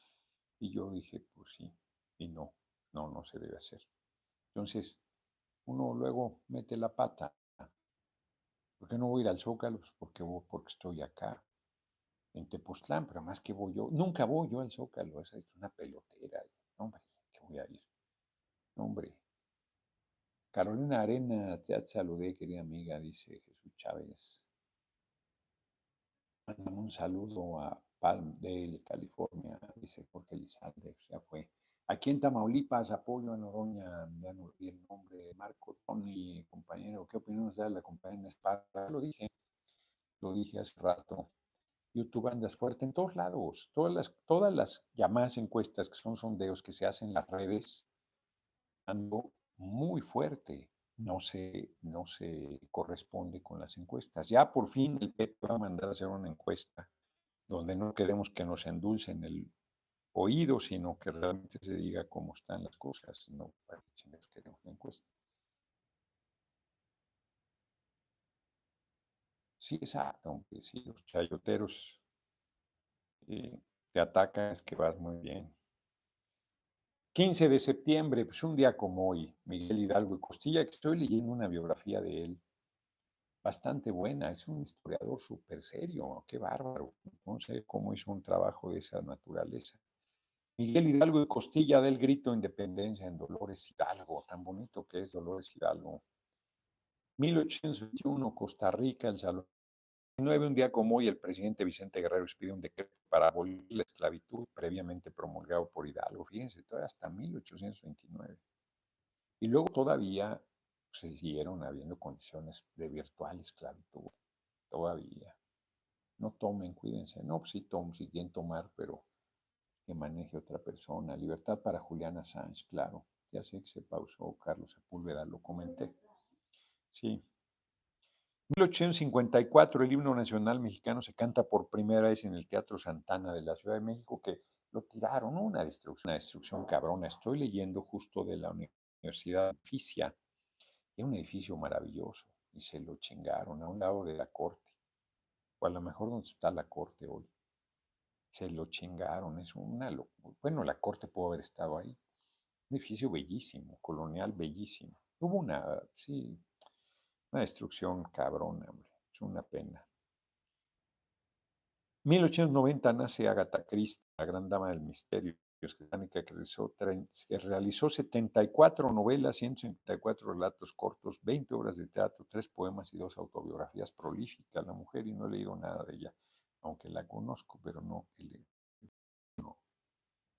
Y yo dije, pues sí, y no, no, no se debe hacer. Entonces, uno luego mete la pata. ¿Por qué no voy a ir al Zócalo? Pues porque, porque estoy acá en Tepoztlán, pero más que voy yo, nunca voy yo al Zócalo, esa es una pelotera. Hombre, que voy a ir. Hombre. Carolina Arena, te saludé, querida amiga, dice Jesús Chávez. Un saludo a Palmdale, California, dice Jorge Lizalde, ya fue. Aquí en Tamaulipas, apoyo a Noroña, ya no olvidé el nombre, Marco Tony, compañero, ¿qué opinión nos da la compañía Espada? Lo dije, lo dije hace rato. YouTube andas fuerte en todos lados. Todas las, todas las llamadas encuestas que son sondeos que se hacen en las redes, ando muy fuerte. No se, no se corresponde con las encuestas. Ya por fin el PP va a mandar a hacer una encuesta donde no queremos que nos endulcen el oído, sino que realmente se diga cómo están las cosas, no para que queremos la encuesta. Sí, exacto, aunque si los chayoteros eh, te atacan, es que vas muy bien. 15 de septiembre, pues un día como hoy, Miguel Hidalgo y Costilla, que estoy leyendo una biografía de él, bastante buena, es un historiador súper serio, qué bárbaro, no sé cómo hizo un trabajo de esa naturaleza. Miguel Hidalgo y Costilla del grito de independencia en Dolores Hidalgo, tan bonito que es Dolores Hidalgo. 1821, Costa Rica, El Salvador. Un día como hoy, el presidente Vicente Guerrero expide un decreto para abolir la esclavitud previamente promulgado por Hidalgo. Fíjense, todavía hasta 1829. Y luego todavía se siguieron habiendo condiciones de virtual esclavitud. Todavía. No tomen, cuídense. No, pues sí, tomen, si quieren tomar, pero que maneje otra persona. Libertad para Juliana Sánchez, claro. Ya sé que se pausó, Carlos Sepúlveda, lo comenté. Sí. 1854, el himno nacional mexicano se canta por primera vez en el Teatro Santana de la Ciudad de México, que lo tiraron, una destrucción, una destrucción cabrona. Estoy leyendo justo de la Universidad de Fisia, es un edificio maravilloso, y se lo chingaron a un lado de la corte, o a lo mejor donde está la corte hoy. Se lo chingaron, es una locura. Bueno, la corte pudo haber estado ahí. Un edificio bellísimo, colonial bellísimo. Hubo una, sí, una destrucción cabrona, hombre. Es una pena. 1890 nace Agatha Christie, la gran dama del misterio que realizó, que realizó 74 novelas, 154 relatos cortos, 20 obras de teatro, 3 poemas y dos autobiografías prolíficas. La mujer, y no he leído nada de ella, aunque la conozco, pero no he leído,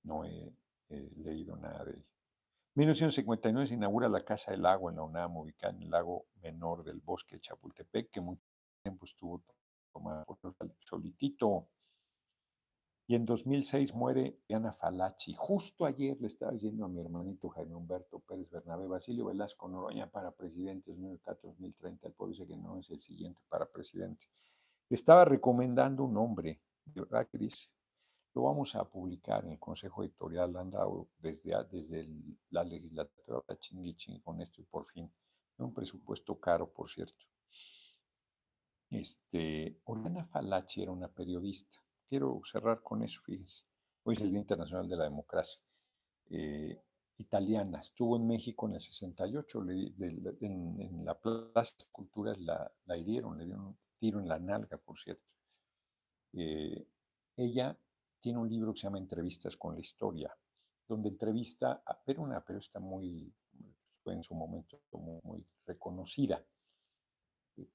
no, he leído nada de ella. 1959 se inaugura la Casa del Agua en la UNAM, ubicada en el lago menor del bosque de Chapultepec, que mucho tiempo estuvo tomada por solitito. Y en 2006 muere Diana Falachi. Justo ayer le estaba diciendo a mi hermanito Jaime Humberto Pérez Bernabé, Basilio Velasco Noroña para presidente 2004-2030. El pueblo dice que no es el siguiente para presidente. Le estaba recomendando un nombre, de verdad que dice, lo vamos a publicar en el Consejo Editorial, han dado desde, desde la legislatura chingui ching con esto y por fin. Un presupuesto caro, por cierto. Este, Oriana Falachi era una periodista. Quiero cerrar con eso, fíjense. Hoy es el Día Internacional de la Democracia. Eh, italiana, estuvo en México en el 68, en, la Plaza de Culturas la, la, hirieron, le dieron un tiro en la nalga, por cierto. Eh, ella tiene un libro que se llama Entrevistas con la Historia, donde entrevista, a, pero una periodista muy, fue en su momento muy, reconocida.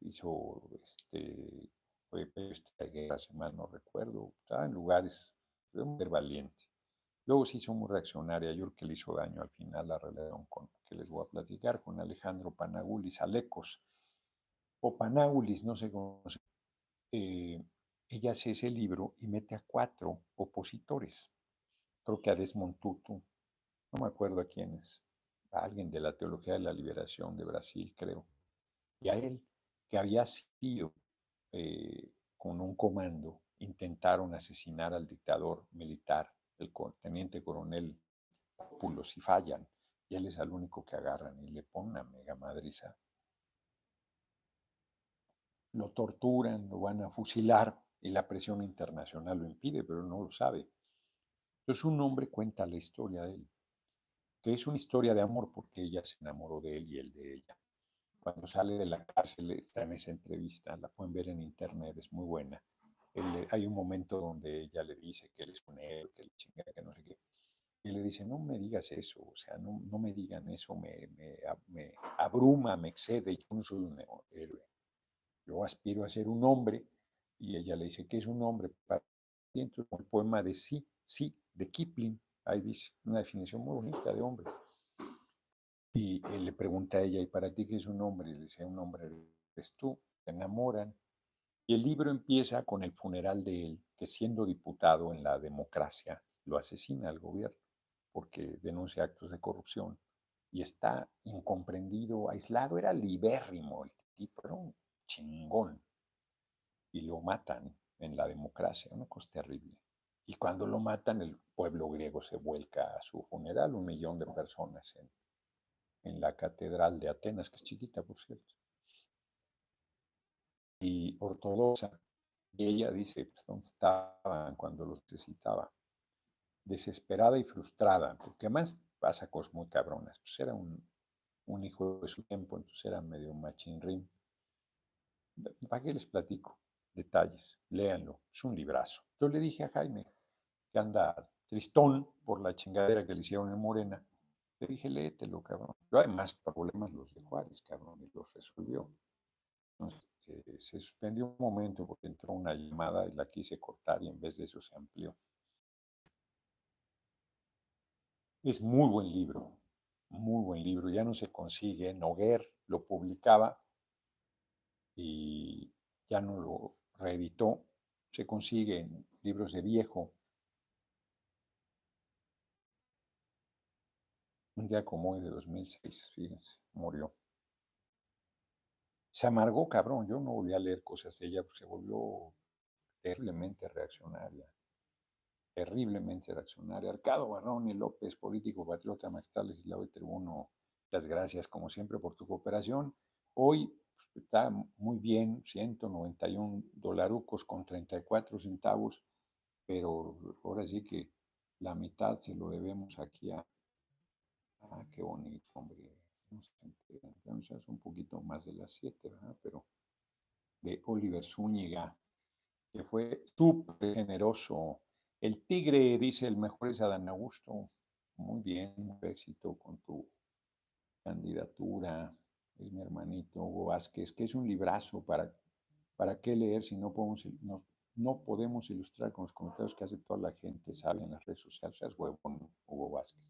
Hizo, este, fue periodista de guerra, si mal no recuerdo, estaba en lugares, fue muy valiente. Luego se hizo muy reaccionaria, yo que le hizo daño al final la relación con, que les voy a platicar, con Alejandro Panagulis Alecos, o Panagulis, no sé cómo se eh, ella hace ese libro y mete a cuatro opositores. Creo que a Desmond Tutu, no me acuerdo a quién es, a alguien de la Teología de la Liberación de Brasil, creo, y a él, que había sido eh, con un comando, intentaron asesinar al dictador militar, el teniente coronel Pulos, y fallan, y él es el único que agarran y le ponen una mega madriza. Lo torturan, lo van a fusilar y la presión internacional lo impide, pero no lo sabe. Entonces un hombre cuenta la historia de él, que es una historia de amor porque ella se enamoró de él y él de ella. Cuando sale de la cárcel está en esa entrevista, la pueden ver en internet, es muy buena. hay un momento donde ella le dice que él es un héroe, que le chinga, que no sé qué. Y le dice, no me digas eso, o sea, no, no me digan eso, me, me, me abruma, me excede, yo no soy un héroe. Yo aspiro a ser un hombre y ella le dice que es un hombre para dentro el poema de sí, sí, de Kipling, ahí dice una definición muy bonita de hombre. Y él le pregunta a ella, ¿y para ti qué es un hombre? Y le dice, un hombre eres tú, te enamoran. Y el libro empieza con el funeral de él, que siendo diputado en la democracia, lo asesina al gobierno, porque denuncia actos de corrupción. Y está incomprendido, aislado, era libérrimo el tipo, era un chingón y lo matan en la democracia, una cosa terrible. Y cuando lo matan, el pueblo griego se vuelca a su funeral, un millón de personas en, la catedral de Atenas, que es chiquita, por cierto. Y ortodoxa. Y ella dice, pues, ¿dónde estaban cuando los necesitaba? Desesperada y frustrada, porque además pasa cosas muy cabronas. Pues era un, un hijo de su tiempo, entonces era medio machinrín. ¿Para qué les platico? Detalles, léanlo, es un librazo. Yo le dije a Jaime, que anda tristón por la chingadera que le hicieron en Morena, le dije, léetelo, cabrón. Yo además problemas los de Juárez, cabrón, y los resolvió. Entonces, eh, se suspendió un momento porque entró una llamada y la quise cortar y en vez de eso se amplió. Es muy buen libro, muy buen libro, ya no se consigue. Noguer lo publicaba y ya no lo reeditó. Se consigue libros de viejo. Un día como hoy de 2006, fíjense, murió. Se amargó, cabrón. Yo no volví a leer cosas de ella porque se volvió terriblemente reaccionaria terriblemente reaccionaria. Arcado Barrón López, político, patriota, magistral, legislador y tribuno, muchas gracias como siempre por tu cooperación. Hoy está muy bien, 191 dolarucos con 34 centavos, pero ahora sí que la mitad se lo debemos aquí a... Ah, qué bonito, hombre. No sé, es un poquito más de las 7, ¿verdad? Pero de Oliver Zúñiga, que fue súper generoso el tigre dice, el mejor es Adán Augusto. Muy bien, éxito con tu candidatura. Es mi hermanito Hugo Vázquez, que es un librazo para, para qué leer si no podemos, no, no podemos ilustrar con los comentarios que hace toda la gente, sabe en las redes sociales. Es huevón, Hugo Vázquez.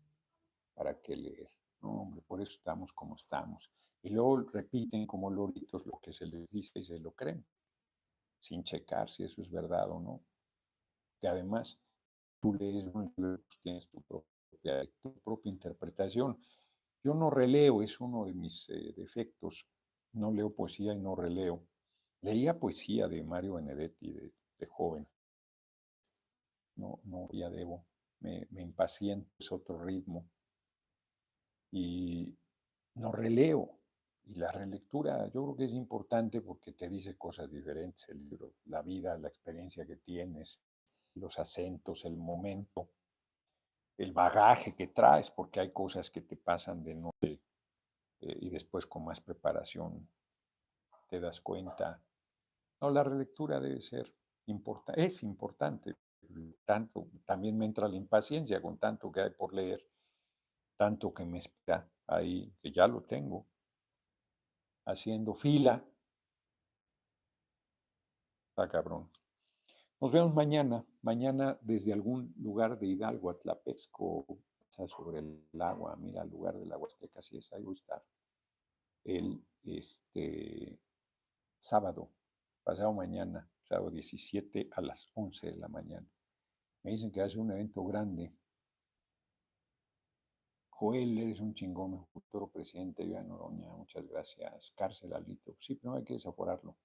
¿Para qué leer? No, hombre, por eso estamos como estamos. Y luego repiten como loritos lo que se les dice y se lo creen, sin checar si eso es verdad o no. Que además tú lees un libro, pues, tienes tu propia, tu propia interpretación. Yo no releo, es uno de mis eh, defectos. No leo poesía y no releo. Leía poesía de Mario Benedetti de, de joven. No, no, ya debo. Me, me impaciento, es otro ritmo. Y no releo. Y la relectura yo creo que es importante porque te dice cosas diferentes el libro, la vida, la experiencia que tienes, los acentos, el momento, el bagaje que traes, porque hay cosas que te pasan de noche eh, y después con más preparación te das cuenta. No, la relectura debe ser importante, es importante. Tanto, también me entra la impaciencia con tanto que hay por leer, tanto que me espera ahí, que ya lo tengo, haciendo fila. Está cabrón. Nos vemos mañana, mañana desde algún lugar de Hidalgo, Atlapexco, sobre el agua, mira, el lugar de la Huasteca, así es, ahí estar. El este, sábado, pasado mañana, sábado 17 a las 11 de la mañana. Me dicen que hace un evento grande. Joel, eres un chingón, futuro presidente de Noroña, muchas gracias. Cárcel, Alito. Sí, pero hay que desaforarlo.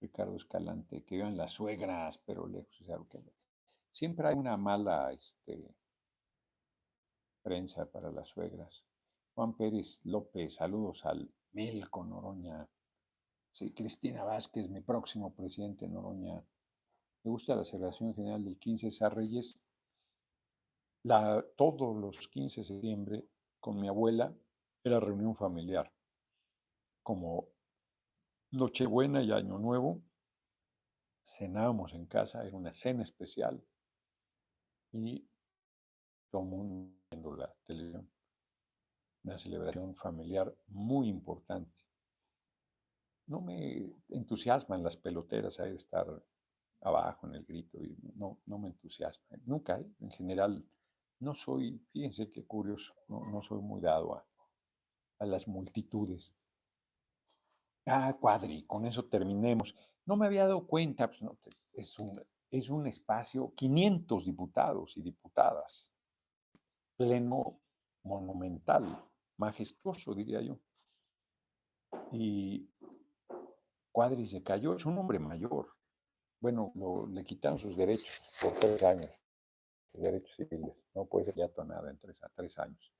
Ricardo Escalante, que vivan las suegras, pero lejos. siempre hay una mala este, prensa para las suegras. Juan Pérez López, saludos al Melco Noroña. Sí, Cristina Vázquez, mi próximo presidente Noroña. Me gusta la celebración general del 15 de San Reyes. Todos los 15 de septiembre, con mi abuela, era reunión familiar. Como Nochebuena y Año Nuevo, cenábamos en casa, era una cena especial y todo viendo la televisión. Una celebración familiar muy importante. No me entusiasman las peloteras de estar abajo en el grito y no, no me entusiasma. Nunca, ¿eh? en general, no soy, fíjense qué curioso, no, soy muy dado a, a las multitudes. Ah, cuadri, con eso terminemos. No me había dado cuenta, pues es, un, es un espacio, 500 diputados y diputadas, pleno, monumental, majestuoso, diría yo. Y Cuadri se cayó, es un hombre mayor, bueno, le quitaron sus derechos por tres años, sus derechos civiles. No puede ser ya nada en tres, tres años.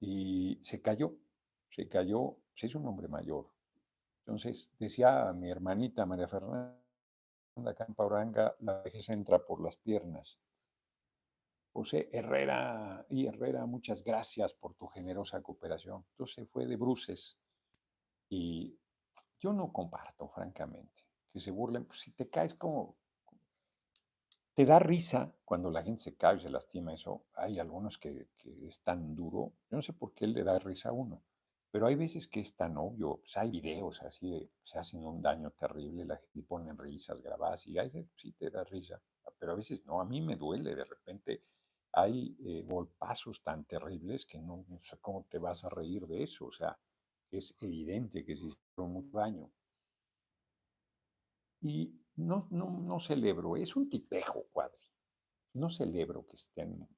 Y se cayó, se cayó, se hizo un hombre mayor. Entonces, decía mi hermanita María Fernanda Campa Oranga, la vejez entra por las piernas. José Herrera y Herrera, muchas gracias por tu generosa cooperación. Entonces fue de bruces y yo no comparto, francamente, que se burlen. Pues si te caes como... Te da risa cuando la gente se cae y se lastima eso. Hay algunos que, que es tan duro. Yo no sé por qué le da risa a uno. Pero hay veces que es tan obvio, pues hay videos así de se hacen un daño terrible, la gente pone risas grabadas y hay sí te da risa, pero a veces no, a mí me duele, de repente hay eh, golpazos tan terribles que no, sé cómo te vas a reír de eso, o sea, es evidente que se hicieron mucho daño. Y no, no, no celebro, es un tipejo, cuadri, no celebro que estén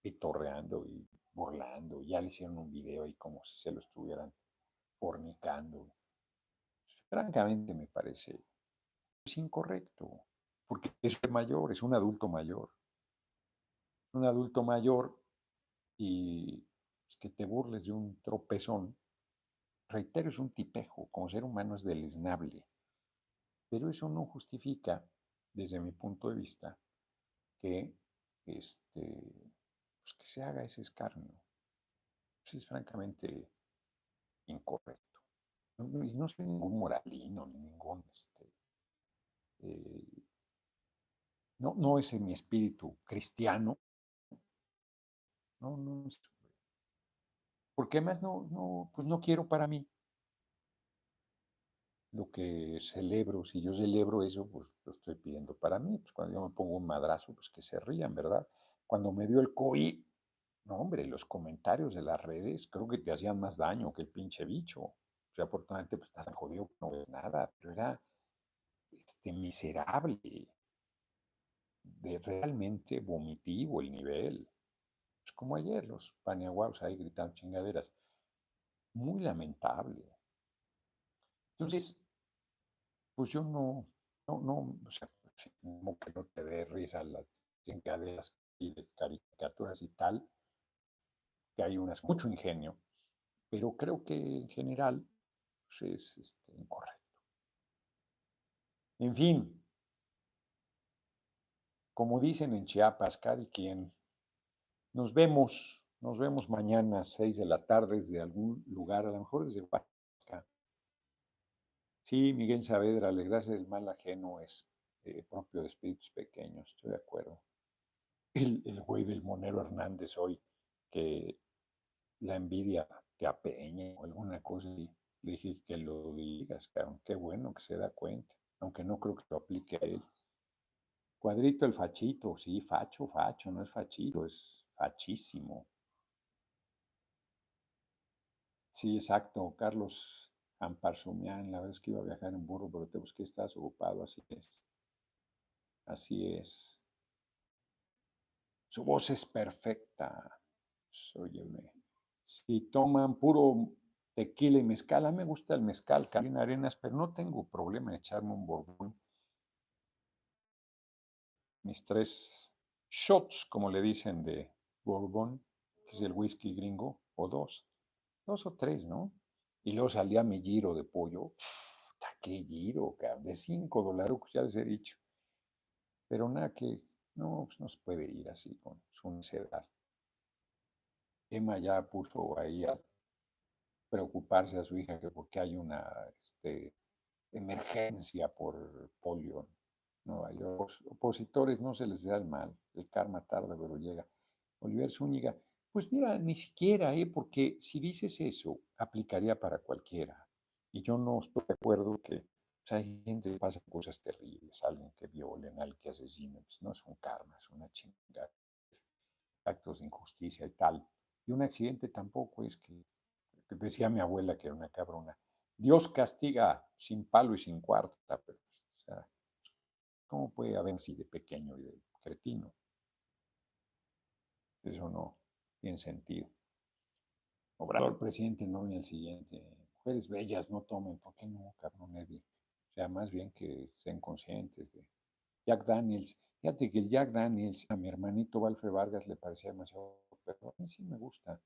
pitorreando y burlando, ya le hicieron un video ahí como si se lo estuvieran fornicando. Francamente me parece es incorrecto, porque es mayor, es un adulto mayor. Un adulto mayor y que te burles de un tropezón, reitero, es un tipejo, como ser humano es deleznable. Pero eso no justifica, desde mi punto de vista, que este, pues, que se haga ese escarnio. Eso es francamente incorrecto. No, soy ningún moralino, ni ningún... Este, eh, no, no es en mi espíritu cristiano. No, no. Porque además no, no, pues no quiero para mí. Lo que celebro, si yo celebro eso, pues lo estoy pidiendo para mí. Pues cuando yo me pongo un madrazo, pues que se rían, ¿verdad? Cuando me dio el COVID, no, hombre, los comentarios de las redes creo que te hacían más daño que el pinche bicho. O sea, afortunadamente, pues estás jodido no ves nada, pero era este, miserable. De realmente vomitivo el nivel. Es como ayer, los paniaguaos ahí gritando chingaderas. Muy lamentable. Entonces, pues yo no, no, no, o sea, como que no te dé risa las chingaderas y de caricaturas y tal, que hay unas mucho ingenio, pero creo que en general pues, es este, incorrecto. En fin, como dicen en Chiapas, cada quien, nos vemos, nos vemos mañana a 6 de la tarde desde algún lugar, a lo mejor desde Huasca. Sí, Miguel Saavedra, alegrarse del mal ajeno es eh, propio de espíritus pequeños, estoy de acuerdo el, güey del Monero Hernández hoy, que la envidia te apeña o alguna cosa y le dije que lo digas, cabrón, qué bueno que se da cuenta, aunque no creo que lo aplique a él. Cuadrito el fachito, sí, facho, facho, no es fachito, es fachísimo. Sí, exacto, Carlos Amparzumián, la vez que iba a viajar en burro, pero te busqué, estás ocupado, así es. Así es. Su voz es perfecta. Óyeme. Si toman puro tequila y mezcal, a mí me gusta el mezcal, Carolina Arenas, pero no tengo problema en echarme un borbón. Mis tres shots, como le dicen, de borbón, que es el whisky gringo, o dos. Dos o tres, ¿no? Y luego salía mi giro de pollo. ¡Qué giro, De cinco dólares, ya les he dicho. Pero nada que no, pues no se puede ir así con su necedad. Emma ya puso ahí a preocuparse a su hija que porque hay una este, emergencia por polio. No, hay opositores no se les da el mal, el karma tarda pero llega. Oliver Zúñiga, pues mira, ni siquiera, ¿eh? porque si dices eso, aplicaría para cualquiera. Y yo no estoy de acuerdo que hay gente que pasa cosas terribles, alguien que violen, alguien que asesine, pues no es un karma, es una chingada. Actos de injusticia y tal. Y un accidente tampoco es que, decía mi abuela que era una cabrona. Dios castiga sin palo y sin cuarta, pero, o sea, ¿cómo puede haber así de pequeño y de cretino? Eso no tiene sentido. Obrador presidente no viene el siguiente. Mujeres bellas no tomen, ¿por qué no, cabrón? Sea, más bien que estén conscientes de Jack Daniels. Fíjate que el Jack Daniels a mi hermanito Valfred Vargas le parecía demasiado, pero a mí sí me gusta.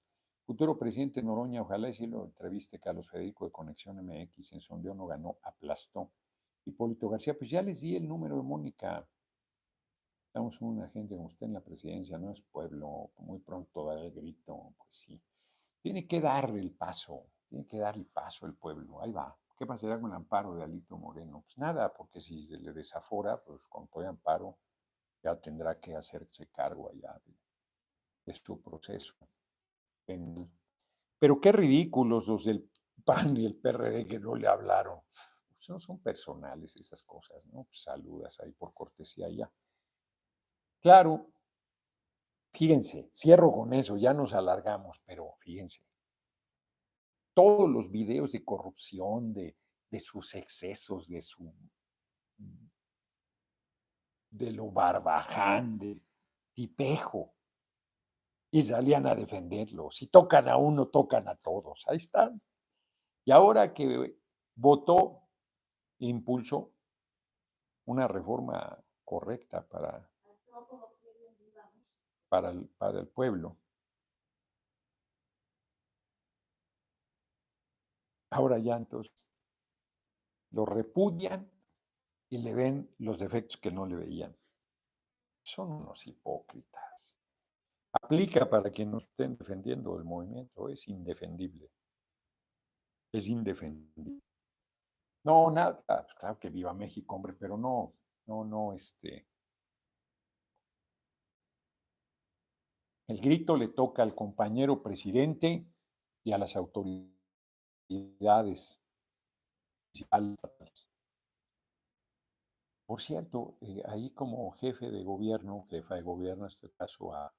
Futuro presidente Noroña, ojalá y si lo entreviste Carlos Federico de Conexión MX, en sondeo no ganó, aplastó. Hipólito García, pues ya les di el número de Mónica. Estamos una gente como usted en la presidencia, no es pueblo, muy pronto dar el grito, pues sí. Tiene que darle el paso, tiene que dar el paso el pueblo, ahí va. ¿Qué pasará con el amparo de Alito Moreno? Pues nada, porque si se le desafora, pues con todo el amparo ya tendrá que hacerse cargo allá de su proceso. Pero qué ridículos los del PAN y el PRD que no le hablaron. Pues no son personales esas cosas, ¿no? Pues saludas ahí por cortesía ya. Claro, fíjense, cierro con eso, ya nos alargamos, pero fíjense. Todos los videos de corrupción, de, de sus excesos, de su de lo barbaján, de tipejo, y salían a defenderlo. Si tocan a uno, tocan a todos. Ahí están. Y ahora que votó, impulsó una reforma correcta para, para, el, para el pueblo. Ahora ya entonces lo repudian y le ven los defectos que no le veían. Son unos hipócritas aplica para quienes estén defendiendo el movimiento, es indefendible. Es indefendible. No, nada, pues, claro que viva México, hombre, pero no, no, no, este. El grito le toca al compañero presidente y a las autoridades Por cierto, eh, ahí como jefe de gobierno, jefa de gobierno, en este caso a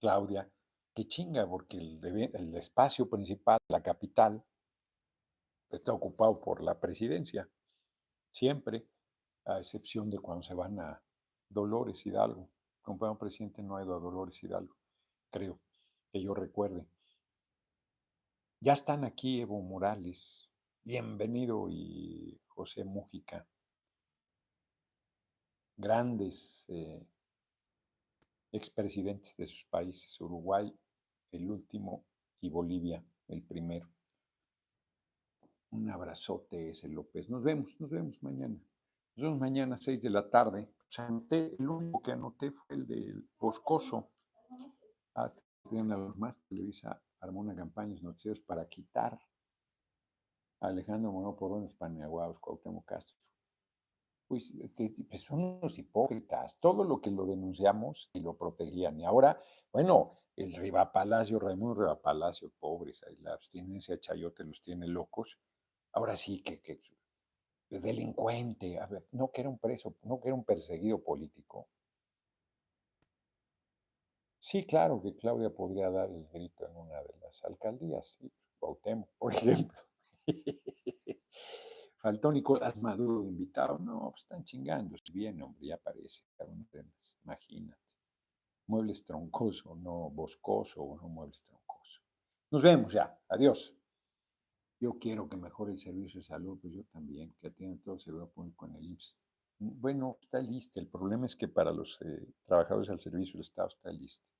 Claudia, que chinga, porque el, espacio principal, la capital, está ocupado por la presidencia, siempre, a excepción de cuando se van a Dolores Hidalgo. Como presidente no ha ido a Dolores Hidalgo, creo, que yo recuerde. Ya están aquí Evo Morales, bienvenido y José Mújica, grandes eh, expresidentes de sus países, Uruguay el último y Bolivia el primero. Un abrazote ese López. Nos vemos, nos vemos mañana. Nos vemos mañana a seis de la tarde. el único que anoté fue el del Boscoso. Ah, los más, Televisa armó una campaña de noticieros para quitar a Alejandro Moreno Porón, España, Cuauhtémoc Castro pues, pues, son unos hipócritas. Todo lo que lo denunciamos y lo protegían. Y ahora, bueno, el Riva Palacio, Raimundo Riva Palacio, pobres, la abstinencia Chayote los tiene locos. Ahora sí que, que delincuente, no que era un preso, no que era un perseguido político. Sí, claro que Claudia podría dar el grito en una de las alcaldías, sí, por ejemplo. Faltó Nicolás Maduro invitado. No, pues están chingando. Si bien, hombre, ya aparece. Imagínate. Muebles troncoso, no boscoso, o no muebles troncoso. Nos vemos ya. Adiós. Yo quiero que mejore el servicio de salud, pues yo también, que atienda todo el servicio público en el IMSS. Bueno, está listo. El problema es que para los eh, trabajadores al servicio del Estado está listo.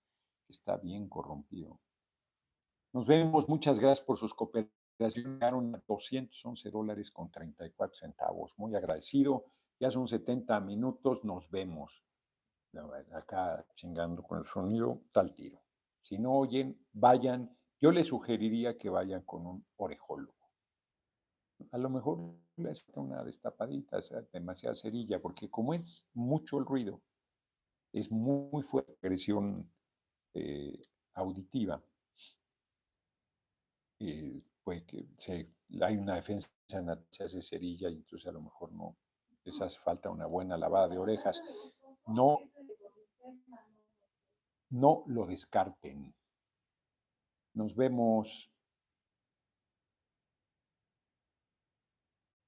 Está bien corrompido. Nos vemos. Muchas gracias por sus cooperativas llegaron a 211 dólares con 34 centavos. Muy agradecido. Ya son 70 minutos, nos vemos. Acá chingando con el sonido, tal tiro. Si no oyen, vayan. Yo les sugeriría que vayan con un orejólogo. A lo mejor les una destapadita, demasiada cerilla, porque como es mucho el ruido, es muy fuerte presión eh, auditiva. Eh, pues que hay una defensa se hace cerilla y entonces a lo mejor no les hace falta una buena lavada de orejas. No, no lo descarten. Nos vemos